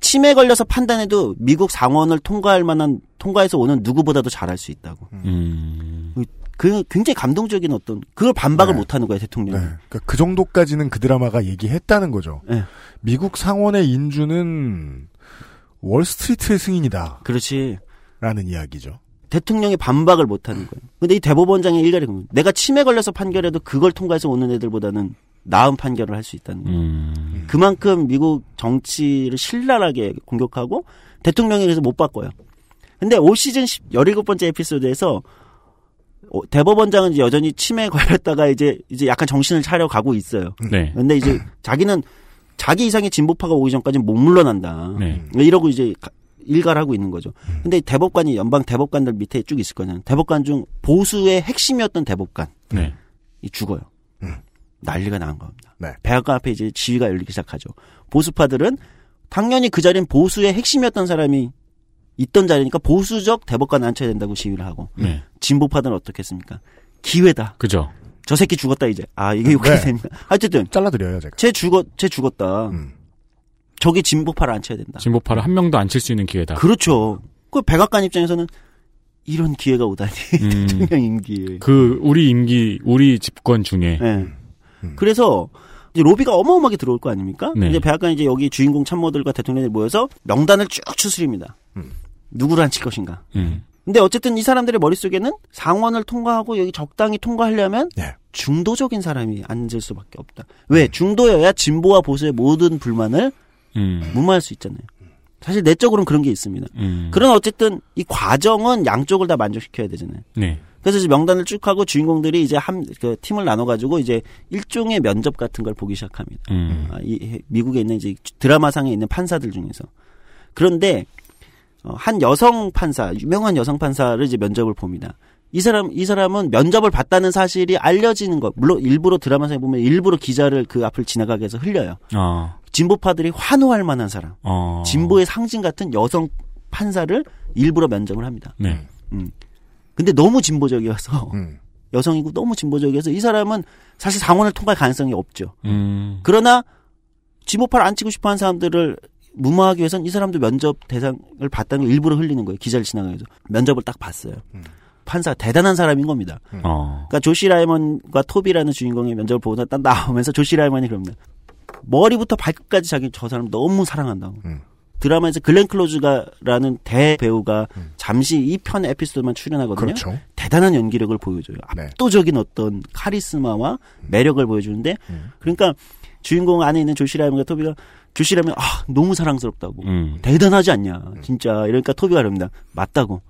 치매에 걸려서 판단해도 미국 상원을 통과할 만한 통과해서 오는 누구보다도 잘할 수 있다고. 음. 그 굉장히 감동적인 어떤 그걸 반박을 네. 못 하는 거예요, 네. 대통령이. 그러니까 그 정도까지는 그 드라마가 얘기했다는 거죠. 네. 미국 상원의 인주는 월스트리트의 승인이다. 그렇지. 라는 이야기죠. 대통령이 반박을 못 하는 거예요. 근데 이 대법원장의 일렬이 그거예요. 내가 치매 걸려서 판결해도 그걸 통과해서 오는 애들보다는 나은 판결을 할 수 있다는 거예요. 음. 그만큼 미국 정치를 신랄하게 공격하고 대통령이 그래서 못 바꿔요. 근데 올 시즌 17번째 에피소드에서 어, 대법원장은 여전히 치매에 걸렸다가 이제 이제 약간 정신을 차려 가고 있어요. 네. 근데 이제 자기는 자기 이상의 진보파가 오기 전까지는 못 물러난다. 네. 이러고 이제 가- 일가를 하고 있는 거죠. 근데 대법관이 연방 대법관들 밑에 쭉 있을 거잖아요. 대법관 중 보수의 핵심이었던 대법관이 네. 죽어요. 난리가 난 겁니다. 네. 백악관 앞에 이제 지휘가 열리기 시작하죠. 보수파들은 당연히 그 자리는 보수의 핵심이었던 사람이 있던 자리니까 보수적 대법관 앉혀야 된다고 시위를 하고 네. 진보파들은 어떻겠습니까? 기회다. 그죠. 저 새끼 죽었다 이제. 아 이게 욕이 네. 됩니까? 어쨌든 잘라드려요 제가. 쟤 죽었 쟤 죽었다. 음. 저기 진보파를 앉혀야 된다. 진보파를 한 명도 안 칠 수 있는 기회다. 그렇죠. 그 백악관 입장에서는 이런 기회가 오다니 음. <laughs> 대통령 임기에. 그 우리 임기 우리 집권 중에 네. 그래서 이제 로비가 어마어마하게 들어올 거 아닙니까? 네. 이제 백악관 이제 여기 주인공 참모들과 대통령이 모여서 명단을 쭉 추스립니다. 누구를 앉힐 것인가. 음. 근데 어쨌든 이 사람들의 머릿속에는 상원을 통과하고 여기 적당히 통과하려면 네. 중도적인 사람이 앉을 수밖에 없다. 왜? 중도여야 진보와 보수의 모든 불만을 음. 무마할 수 있잖아요. 사실 내적으로는 그런 게 있습니다. 음. 그러나 어쨌든 이 과정은 양쪽을 다 만족시켜야 되잖아요. 네. 그래서 이제 명단을 쭉 하고 주인공들이 이제 한, 그 팀을 나눠가지고 이제 일종의 면접 같은 걸 보기 시작합니다. 음. 아, 이, 미국에 있는 이제 드라마상에 있는 판사들 중에서. 그런데, 어, 한 여성 판사, 유명한 여성 판사를 이제 면접을 봅니다. 이 사람, 이 사람은 면접을 봤다는 사실이 알려지는 것, 물론 일부러 드라마상에 보면 일부러 기자를 그 앞을 지나가게 해서 흘려요. 어. 진보파들이 환호할 만한 사람, 어. 진보의 상징 같은 여성 판사를 일부러 면접을 합니다. 네. 음. 근데 너무 진보적이어서 음. 여성이고 너무 진보적이어서 이 사람은 사실 상원을 통과할 가능성이 없죠. 음. 그러나 진보파를 안 치고 싶어 하는 사람들을 무마하기 위해서는 이 사람도 면접 대상을 봤다는 걸 일부러 흘리는 거예요. 기자를 지나가면서 면접을 딱 봤어요. 판사 대단한 사람인 겁니다. 어. 그러니까 조시 라이먼과 토비라는 주인공의 면접을 보고 딱 나오면서 조시 라이먼이 그럽니다. 머리부터 발끝까지 자기 저 사람 너무 사랑한다고. 음. 드라마에서 글렌 클로즈가라는 대배우가 잠시 이 편 에피소드만 출연하거든요. 그렇죠. 대단한 연기력을 보여줘요. 네. 압도적인 어떤 카리스마와 매력을 보여주는데 그러니까 주인공 안에 있는 조시 라이먼과 토비가 라이먼 아 너무 사랑스럽다고 음. 대단하지 않냐 진짜 이러니까 토비가 그럽니다. 맞다고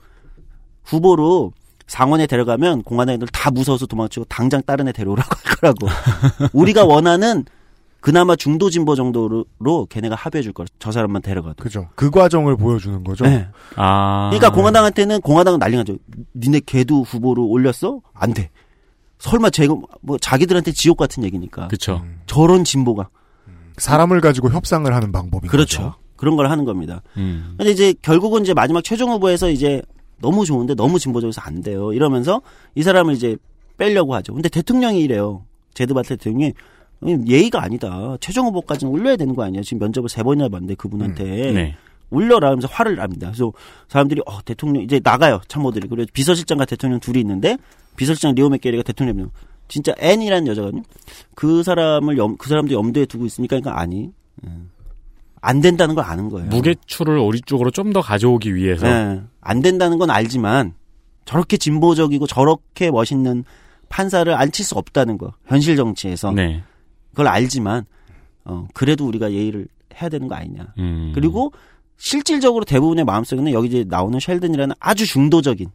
후보로 상원에 데려가면 공화당 애들 다 무서워서 도망치고 당장 다른 애 데려오라고 할 거라고 <laughs> 우리가 원하는 그나마 중도 진보 정도로 걔네가 합의해 줄 거라 저 사람만 데려가도 그죠. 그 과정을 보여주는 거죠. 네. 아. 그러니까 공화당한테는 공화당은 난리 나죠. 니네 걔도 후보로 올렸어? 안 돼. 설마 제가 뭐 자기들한테 지옥 같은 얘기니까. 그쵸. 저런 진보가. 사람을 가지고 협상을 하는 방법인 그렇죠. 거죠. 그런 걸 하는 겁니다. 음. 근데 이제 결국은 이제 마지막 최종 후보에서 이제 너무 좋은데 너무 진보적이어서 안 돼요. 이러면서 이 사람을 이제 빼려고 하죠. 근데 대통령이 이래요. 제드 바트 대통령이 예의가 아니다. 최종 후보까지는 올려야 되는 거 아니야. 지금 면접을 세 번이나 봤는데 그분한테. 네. 올려라 하면서 화를 납니다. 그래서 사람들이 어 대통령 이제 나가요 참모들이 그리고 비서실장과 대통령 둘이 있는데 비서실장 리오 맥게리가 대통령 진짜 앤이라는 여자거든요. 그 사람을 염, 그 사람도 염두에 두고 있으니까 그러니까 아니 음. 안 된다는 걸 아는 거예요. 무게추를 우리 쪽으로 좀 더 가져오기 위해서. 네. 안 된다는 건 알지만 저렇게 진보적이고 저렇게 멋있는 판사를 앉힐 수 없다는 거 현실 정치에서 네. 그걸 알지만 어 그래도 우리가 예의를 해야 되는 거 아니냐. 음. 그리고 실질적으로 대부분의 마음속에는 여기 이제 나오는 셸든이라는 아주 중도적인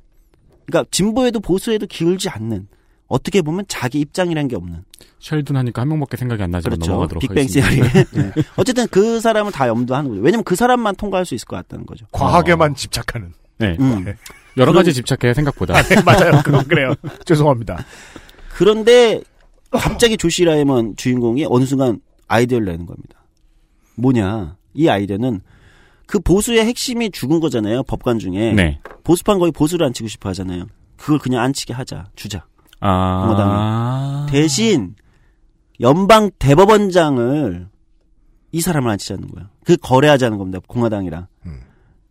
그러니까 진보에도 보수에도 기울지 않는 어떻게 보면 자기 입장이라는 게 없는 쉘든 하니까 한 명밖에 생각이 안 나지만 그렇죠. 넘어가도록 빅뱅 하겠습니다. 시어리. <laughs> 네. 어쨌든 그 사람을 다 염두하는 거죠. 왜냐면 그 사람만 통과할 수 있을 것 같다는 거죠. 과학에만 집착하는. 네. 음. 여러 가지 그럼- 집착해요 생각보다. 아, 네, 맞아요. 그건 그래요. <laughs> 죄송합니다. 그런데 갑자기 조시 라이먼 주인공이 어느 순간 아이디어를 내는 겁니다. 뭐냐? 이 아이디어는 그 보수의 핵심이 죽은 거잖아요. 법관 중에. 네. 보수판 거의 보수를 앉히고 싶어 하잖아요. 그걸 그냥 앉히게 하자. 주자. 아. 공화당이. 대신 연방 대법원장을 이 사람을 앉히자는 거예요. 그 거래하자는 겁니다. 공화당이랑.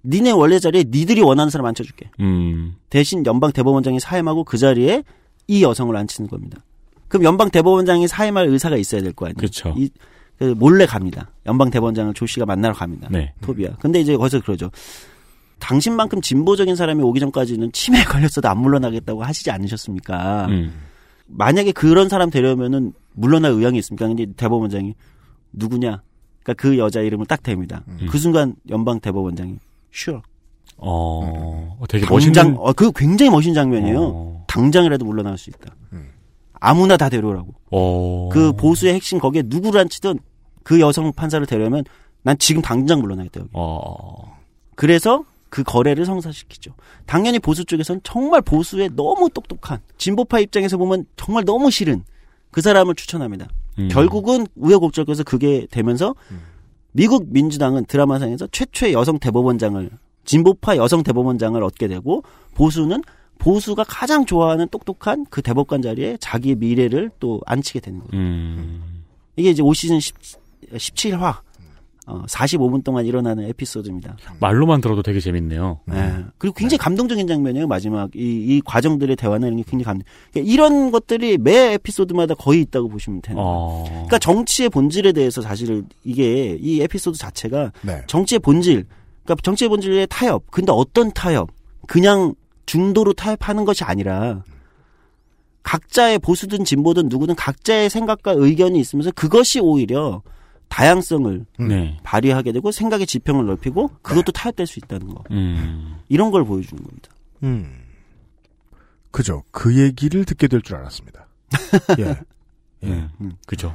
니네 원래 자리에 니들이 원하는 사람 앉혀줄게. 음. 대신 연방 대법원장이 사임하고 그 자리에 이 여성을 앉히는 겁니다. 그럼 연방 대법원장이 사임할 의사가 있어야 될 거 아니에요. 그쵸. 이, 그 몰래 갑니다. 연방 대법원장을 조 씨가 만나러 갑니다. 네. 토비야. 근데 이제 거기서 그러죠. 당신만큼 진보적인 사람이 오기 전까지는 치매에 걸렸어도 안 물러나겠다고 하시지 않으셨습니까? 음. 만약에 그런 사람 되려면은 물러날 의향이 있습니까? 근데 대법원장이 누구냐? 그러니까 그 여자 이름을 딱 댑니다. 그 순간 연방 대법원장이 sure. 어. 어, 되게 당장 멋있는. 어, 그 굉장히 멋진 장면이에요. 어. 당장이라도 물러날 수 있다. 아무나 다 데려오라고. 어. 그 보수의 핵심 거기에 누구를 앉히든 그 여성 판사를 데려오면 난 지금 당장 물러나겠다 여기. 어. 그래서 그 거래를 성사시키죠. 당연히 보수 쪽에서는 정말 보수에 너무 똑똑한 진보파 입장에서 보면 정말 너무 싫은 그 사람을 추천합니다. 음. 결국은 우여곡절해서 그게 되면서 미국 민주당은 드라마상에서 최초의 여성 대법원장을 진보파 여성 대법원장을 얻게 되고 보수는 보수가 가장 좋아하는 똑똑한 그 대법관 자리에 자기의 미래를 또 안치게 되는 거예요. 음. 이게 이제 올 시즌 10, 17화 어, 45분 동안 일어나는 에피소드입니다. 말로만 들어도 되게 재밌네요. 네. 그리고 굉장히 감동적인 장면이에요. 마지막 이, 이 과정들의 대화는 이런 게 굉장히 감동. 그러니까 이런 것들이 매 에피소드마다 거의 있다고 보시면 되는 거예요. 어. 그러니까 정치의 본질에 대해서 사실 이게 이 에피소드 자체가 네. 정치의 본질, 그러니까 정치의 본질의 타협. 근데 어떤 타협? 그냥 중도로 타협하는 것이 아니라 각자의 보수든 진보든 누구든 각자의 생각과 의견이 있으면서 그것이 오히려 다양성을 네. 발휘하게 되고 생각의 지평을 넓히고 그것도 타협될 수 있다는 거. 음. 이런 걸 보여주는 겁니다. 음. 그죠. 그 얘기를 듣게 될 줄 알았습니다. <laughs> 예. 예. 그죠.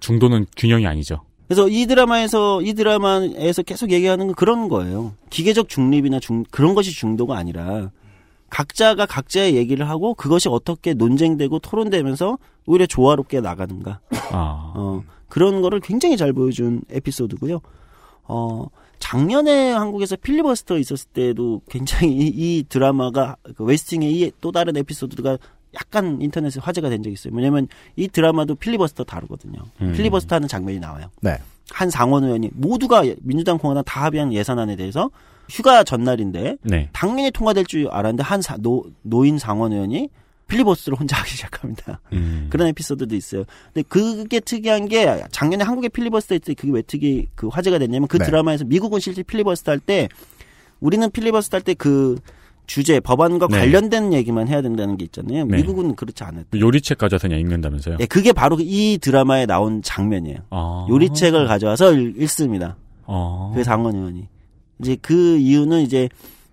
중도는 균형이 아니죠. 그래서 이 드라마에서 이 드라마에서 계속 얘기하는 건 그런 거예요. 기계적 중립이나 중 그런 것이 중도가 아니라 각자가 각자의 얘기를 하고 그것이 어떻게 논쟁되고 토론되면서 오히려 조화롭게 나가는가. 아. 어, 그런 거를 굉장히 잘 보여준 에피소드고요. 어, 작년에 한국에서 필리버스터 있었을 때도 굉장히 이, 이 드라마가 그 웨스팅의 이 또 다른 에피소드가 약간 인터넷에 화제가 된 적이 있어요. 왜냐면 이 드라마도 필리버스터 다루거든요. 음. 필리버스터 하는 장면이 나와요. 네. 한 상원 의원이 모두가 민주당 공화당 다 합의한 예산안에 대해서 휴가 전날인데 네. 당연히 통과될 줄 알았는데 한 사- 노, 노인 상원 의원이 필리버스터를 혼자 하기 시작합니다. 음. 그런 에피소드도 있어요. 근데 그게 특이한 게 작년에 한국에 필리버스터 했을 때 그게 왜 특이 그 화제가 됐냐면 그 네. 드라마에서 미국은 실제 필리버스터 할 때 우리는 필리버스터 할 때 그 주제 법안과 네. 관련된 얘기만 해야 된다는 게 있잖아요. 네. 미국은 그렇지 않아요. 요리책 가져와서 그냥 읽는다면서요? 네, 그게 바로 이 드라마에 나온 장면이에요. 아. 요리책을 가져와서 읽- 읽습니다. 어. 그 상원 의원이. 이제 그 이유는 이제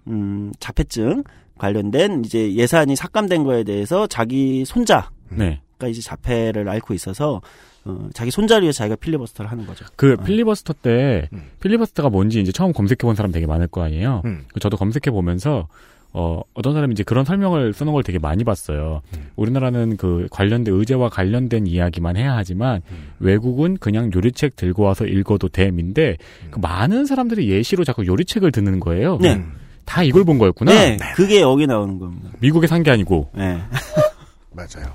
음 자폐증 관련된 이제 예산이 삭감된 거에 대해서 자기 손자가 네. 이제 자폐를 앓고 있어서 어, 자기 손자를 위해서 자기가 필리버스터를 하는 거죠. 그 필리버스터 때 음. 필리버스터가 뭔지 이제 처음 검색해 본 사람 되게 많을 거 아니에요. 음. 그 저도 검색해 보면서 어 어떤 사람이 이제 그런 설명을 쓰는 걸 되게 많이 봤어요. 음. 우리나라는 그 관련된 의제와 관련된 이야기만 해야 하지만 외국은 그냥 요리책 들고 와서 읽어도 됨인데 그 많은 사람들이 예시로 자꾸 요리책을 듣는 거예요. 네. 음. 다 이걸 본 거였구나. 네, 그게 여기 나오는 겁니다. 미국에 산 게 아니고. 네. <laughs> 맞아요.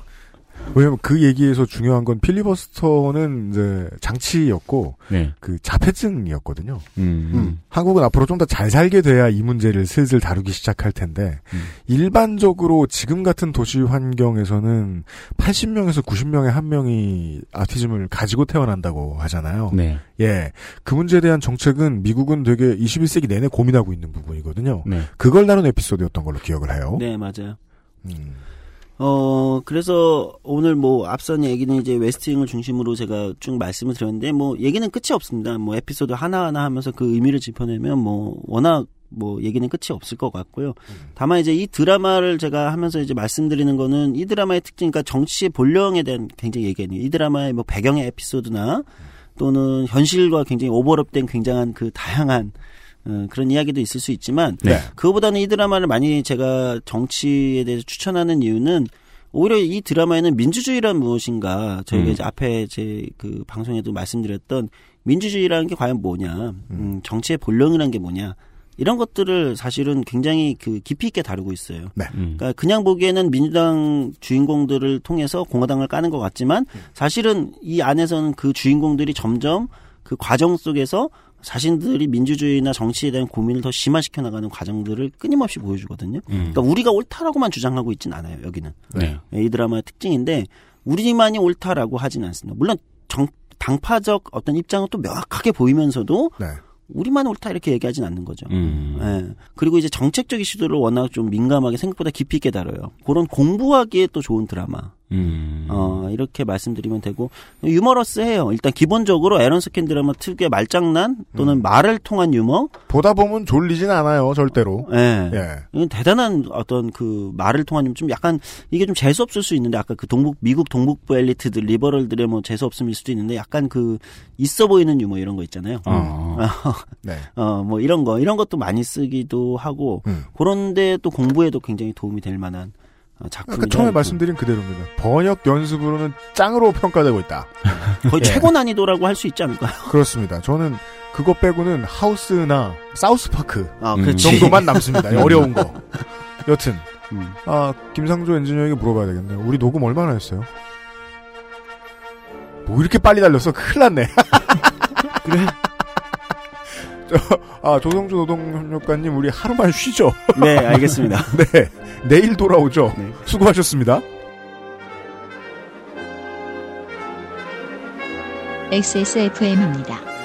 왜냐면 그 얘기에서 중요한 건 필리버스터는 이제 장치였고 네. 그 자폐증이었거든요. 음. 한국은 앞으로 좀 더 잘 살게 돼야 이 문제를 슬슬 다루기 시작할 텐데 음. 일반적으로 지금 같은 도시 환경에서는 80명에서 90명의 한 명이 아티즘을 가지고 태어난다고 하잖아요. 네. 예. 그 문제에 대한 정책은 미국은 되게 21세기 내내 고민하고 있는 부분이거든요. 네. 그걸 다룬 에피소드였던 걸로 기억을 해요. 네, 맞아요. 음. 어, 그래서 오늘 뭐 앞선 얘기는 이제 웨스팅을 중심으로 제가 쭉 말씀을 드렸는데 뭐 얘기는 끝이 없습니다. 뭐 에피소드 하나하나 하면서 그 의미를 짚어내면 뭐 워낙 뭐 얘기는 끝이 없을 것 같고요. 다만 이제 이 드라마를 제가 하면서 이제 말씀드리는 거는 이 드라마의 특징, 그러니까 정치의 본령에 대한 굉장히 얘기하는 이 드라마의 뭐 배경의 에피소드나 또는 현실과 굉장히 오버랩된 굉장한 그 다양한 어, 그런 이야기도 있을 수 있지만 네. 그거보다는 이 드라마를 많이 제가 정치에 대해서 추천하는 이유는 오히려 이 드라마에는 민주주의란 무엇인가 저희가 음. 이제 앞에 제 그 방송에도 말씀드렸던 민주주의라는 게 과연 뭐냐 음, 정치의 본령이라는 게 뭐냐 이런 것들을 사실은 굉장히 그 깊이 있게 다루고 있어요. 네. 음. 그러니까 그냥 보기에는 민주당 주인공들을 통해서 공화당을 까는 것 같지만 사실은 이 안에서는 그 주인공들이 점점 그 과정 속에서 자신들이 민주주의나 정치에 대한 고민을 더 심화시켜 나가는 과정들을 끊임없이 보여주거든요. 음. 그러니까 우리가 옳다라고만 주장하고 있진 않아요. 여기는 네. 예, 이 드라마의 특징인데 우리만이 옳다라고 하지는 않습니다. 물론 정, 당파적 어떤 입장은 또 명확하게 보이면서도 네. 우리만 옳다 이렇게 얘기하진 않는 거죠. 음. 예. 그리고 이제 정책적 이슈들을 워낙 좀 민감하게 생각보다 깊이 다뤄요. 그런 공부하기에 또 좋은 드라마. 음. 어, 이렇게 말씀드리면 되고, 유머러스해요. 일단 기본적으로 에런 소킨 드라마 특유의 말장난 또는 말을 통한 유머. 보다 보면 졸리진 않아요, 절대로. 예. 예. 이건 대단한 어떤 그 말을 통한 유머. 좀 약간 이게 좀 재수 없을 수 있는데, 아까 그 동북, 미국 동북부 엘리트들, 리버럴들의 뭐 재수 없음일 수도 있는데, 약간 그 있어 보이는 유머 이런 거 있잖아요. 어. <laughs> 네. 어, 뭐 이런 거, 이런 것도 많이 쓰기도 하고, 음. 그런데 또 공부에도 굉장히 도움이 될 만한 어, 작품이다. 아까 처음에 말씀드린 그대로입니다. 번역 연습으로는 짱으로 평가되고 있다. <laughs> 거의 예. 최고 난이도라고 할 수 있지 않을까요? 그렇습니다. 저는 그거 빼고는 하우스나 사우스파크 아, 음. 정도만 남습니다. 어려운 거. 여튼 음. 아 김상조 엔지니어에게 물어봐야 되겠네요. 우리 녹음 얼마나 했어요? 뭐 이렇게 빨리 달렸어? 큰일 났네. <laughs> 그래. 저, 아 조성주 노동협력관님 우리 하루만 쉬죠. 네, 알겠습니다. <laughs> 네 내일 돌아오죠. 네. 수고하셨습니다. XSFM입니다.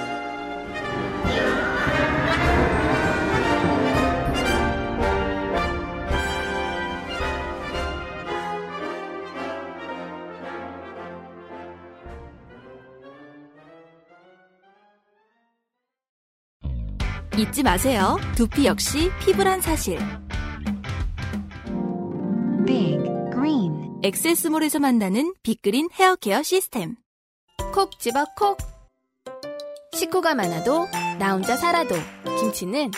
잊지 마세요. 두피 역시 피부란 사실. Big Green 엑세스몰에서 만나는 빅그린 헤어케어 시스템. 콕 집어 콕. 식구가 많아도 나 혼자 살아도 김치는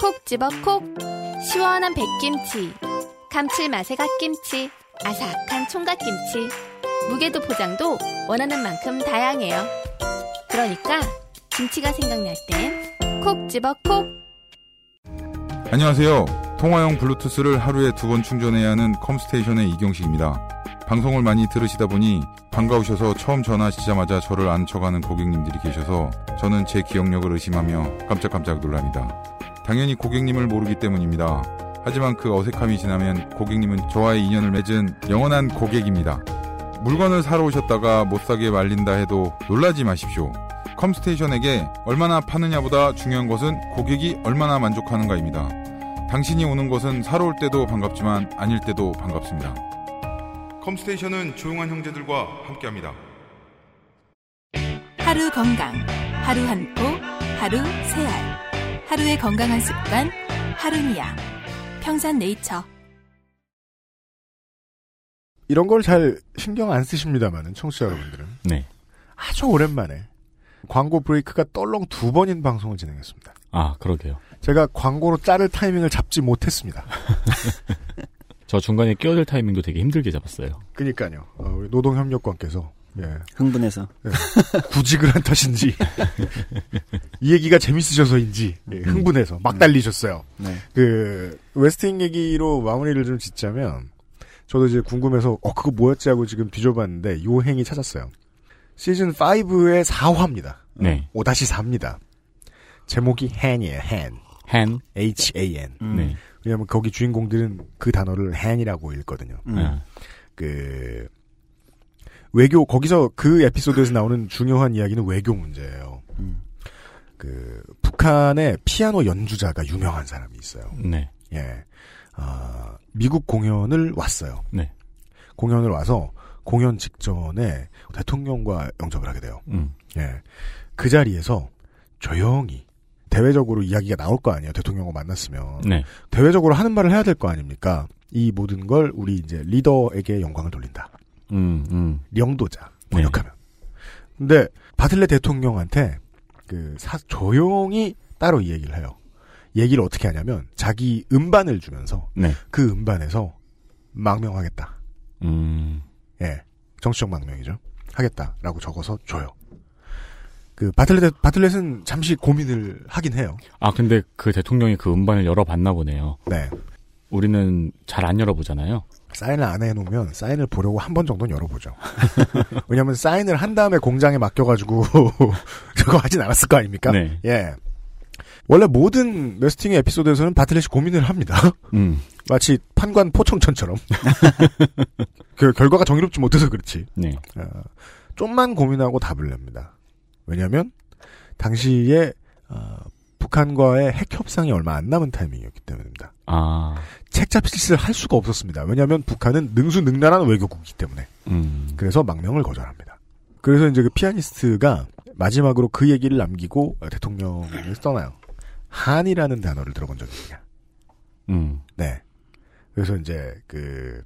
콕 집어 콕. 시원한 백김치, 감칠맛의 갓김치, 아삭한 총각김치. 무게도 포장도 원하는 만큼 다양해요. 그러니까 김치가 생각날 땐 콕 집어 콕. 안녕하세요. 통화용 블루투스를 하루에 두 번 충전해야 하는 컴스테이션의 이경식입니다. 방송을 많이 들으시다 보니 반가우셔서 처음 전화하시자마자 저를 안쳐가는 고객님들이 계셔서 저는 제 기억력을 의심하며 깜짝깜짝 놀랍니다. 당연히 고객님을 모르기 때문입니다. 하지만 그 어색함이 지나면 고객님은 저와의 인연을 맺은 영원한 고객입니다. 물건을 사러 오셨다가 못 사게 말린다 해도 놀라지 마십시오. 컴스테이션에게 얼마나 파느냐보다 중요한 것은 고객이 얼마나 만족하는가입니다. 당신이 오는 것은 사러 올 때도 반갑지만 아닐 때도 반갑습니다. 컴스테이션은 조용한 형제들과 함께합니다. 하루 건강. 하루 한 포, 하루 세 알. 하루의 건강한 습관, 하루니아. 평산 네이처. 이런 걸 잘 신경 안 쓰십니다만은 청취자 여러분들은 네. 아주 오랜만에 광고 브레이크가 떨렁 두 번인 방송을 진행했습니다. 아, 그러게요. 제가 광고로 자를 타이밍을 잡지 못했습니다. 저 중간에 끼어들 타이밍도 되게 힘들게 잡았어요. 그니까요. 어, 우리 노동협력관께서 예, 흥분해서. 구직을 한 탓인지 이 얘기가 재밌으셔서인지 예, 흥분해서 막 달리셨어요. 네. 그 웨스팅 얘기로 마무리를 좀 짓자면 저도 이제 궁금해서 어 그거 뭐였지 하고 지금 뒤져봤는데 요 행이 찾았어요. 시즌 5의 4화입니다. 네. 5-4입니다. 제목이 hand이에요. Hand. hand. H-A-N. 네. 왜냐면 거기 주인공들은 그 단어를 hand이라고 읽거든요. 음. 아, 그 외교 거기서 그 에피소드에서 나오는 중요한 이야기는 외교 문제예요. 음. 그 북한의 피아노 연주자가 유명한 사람이 있어요. 네. 예. 아, 미국 공연을 왔어요. 네. 공연을 와서 공연 직전에 대통령과 영접을 하게 돼요. 음. 예. 그 자리에서 조용히 대외적으로 이야기가 나올 거 아니에요. 대통령과 만났으면. 네. 대외적으로 하는 말을 해야 될 거 아닙니까? 이 모든 걸 우리 이제 리더에게 영광을 돌린다. 음, 음. 영도자 번역하면. 근데 바틀레 대통령한테 그 사, 조용히 따로 이 얘기를 해요. 얘기를 어떻게 하냐면 자기 음반을 주면서 네. 그 음반에서 망명하겠다. 음. 예, 정치적 망명이죠. 하겠다라고 적어서 줘요. 그 바틀렛 바틀렛은 잠시 고민을 하긴 해요. 아, 근데 그 대통령이 그 음반을 열어봤나 보네요. 네. 우리는 잘 안 열어보잖아요. 사인을 안 해놓으면 사인을 보려고 한 번 정도는 열어보죠. <laughs> 왜냐하면 사인을 한 다음에 공장에 맡겨가지고 <laughs> 저거 하진 않았을 거 아닙니까? 네. 예. 원래 모든 메스팅의 에피소드에서는 바틀렛이 고민을 합니다. 음. 마치 판관 포청천처럼. <laughs> 그 결과가 정의롭지 못해서 그렇지. 네. 어, 좀만 고민하고 답을 냅니다. 왜냐하면 당시에 어, 북한과의 핵 협상이 얼마 안 남은 타이밍이었기 때문입니다. 아, 책잡 실시를 할 수가 없었습니다. 왜냐하면 북한은 능수능란한 외교국이기 때문에. 음, 그래서 망명을 거절합니다. 그래서 이제 그 피아니스트가 마지막으로 그 얘기를 남기고 대통령을 떠나요. 한이라는 단어를 들어본 적이 있냐? 음, 네. 그래서 이제 그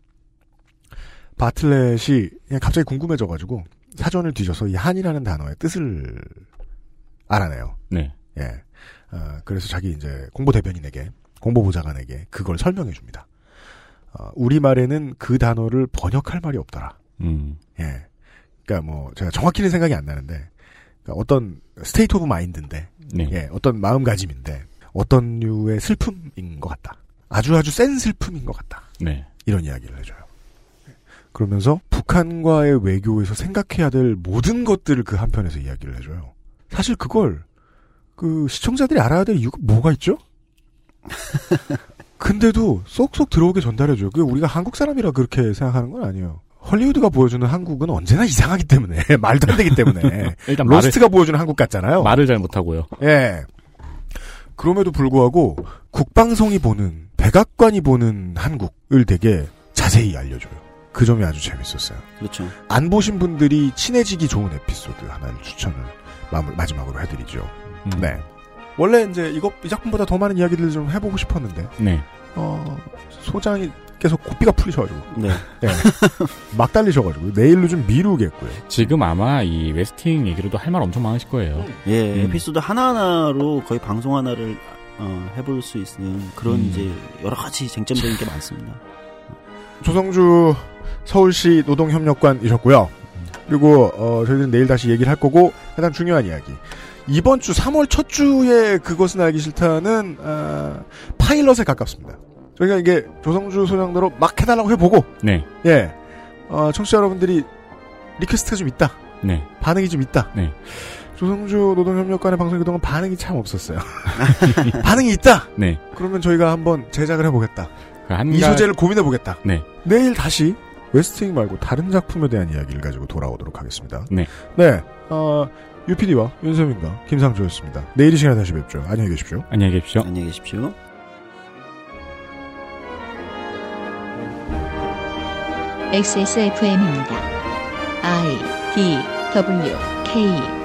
바틀렛이 그냥 갑자기 궁금해져가지고 사전을 뒤져서 이 한이라는 단어의 뜻을 알아내요. 네. 예. 어, 그래서 자기 이제 공보 대변인에게 공보 보좌관에게 그걸 설명해 줍니다. 어, 우리 말에는 그 단어를 번역할 말이 없더라. 음, 예. 그러니까 뭐 제가 정확히는 생각이 안 나는데 그러니까 어떤 state of mind인데 네. 예, 어떤 마음가짐인데 어떤 류의 슬픔인 것 같다. 아주 아주 센 슬픔인 것 같다. 네. 이런 이야기를 해줘요. 그러면서 북한과의 외교에서 생각해야 될 모든 것들을 그 한편에서 이야기를 해줘요. 사실 그걸 그 시청자들이 알아야 될 이유가 뭐가 있죠? <laughs> 근데도 쏙쏙 들어오게 전달해줘요. 그 우리가 한국 사람이라 그렇게 생각하는 건 아니에요. 헐리우드가 보여주는 한국은 언제나 이상하기 때문에 <laughs> 말도 안 되기 때문에 <laughs> 일단 말을, 로스트가 보여주는 한국 같잖아요. 말을 잘 못하고요. 예. 그럼에도 불구하고 국방성이 보는 백악관이 보는 한국을 되게 자세히 알려줘요. 그 점이 아주 재밌었어요. 그렇죠. 안 보신 분들이 친해지기 좋은 에피소드 하나를 추천을 마무- 마지막으로 해드리죠. 음, 네. 원래 이제 이거 이 작품보다 더 많은 이야기들을 좀 해보고 싶었는데 네. 어 소장이 계속 고삐가 풀리셔가지고 네. 네. 막 달리셔가지고 내일로 좀 미루겠고요. 지금 아마 이 웨스팅 얘기로도 할 말 엄청 많으실 거예요. 예, 음. 에피소드 하나하나로 거의 방송 하나를 어, 해볼 수 있는 그런 음. 이제 여러 가지 쟁점적인 게 많습니다. 조성주 서울시 노동협력관이셨고요. 그리고 어, 저희들은 내일 다시 얘기를 할 거고 가장 중요한 이야기. 이번 주 3월 첫 주에 그것은 알기 싫다는 아, 파일럿에 가깝습니다. 저희가 이게 조성주 소장대로 막 해달라고 해보고 네. 예 어, 청취자 여러분들이 request가 좀 있다. 네. 반응이 좀 있다. 네. 조성주 노동협력관의 방송이 그동안 반응이 참 없었어요. <laughs> <laughs> 반응이 있다. 네. 그러면 저희가 한번 제작을 해보겠다. 그한 이 소재를 고민해보겠다. 네. 내일 다시 웨스팅 말고 다른 작품에 대한 이야기를 가지고 돌아오도록 하겠습니다. 네. 네. 어, UPD와 윤세민과 김상조였습니다. 내일 이 시간에 다시 뵙죠. 안녕히 계십시오. 안녕히 계십시오. 안녕히 계십시오. XSFM입니다. I D W K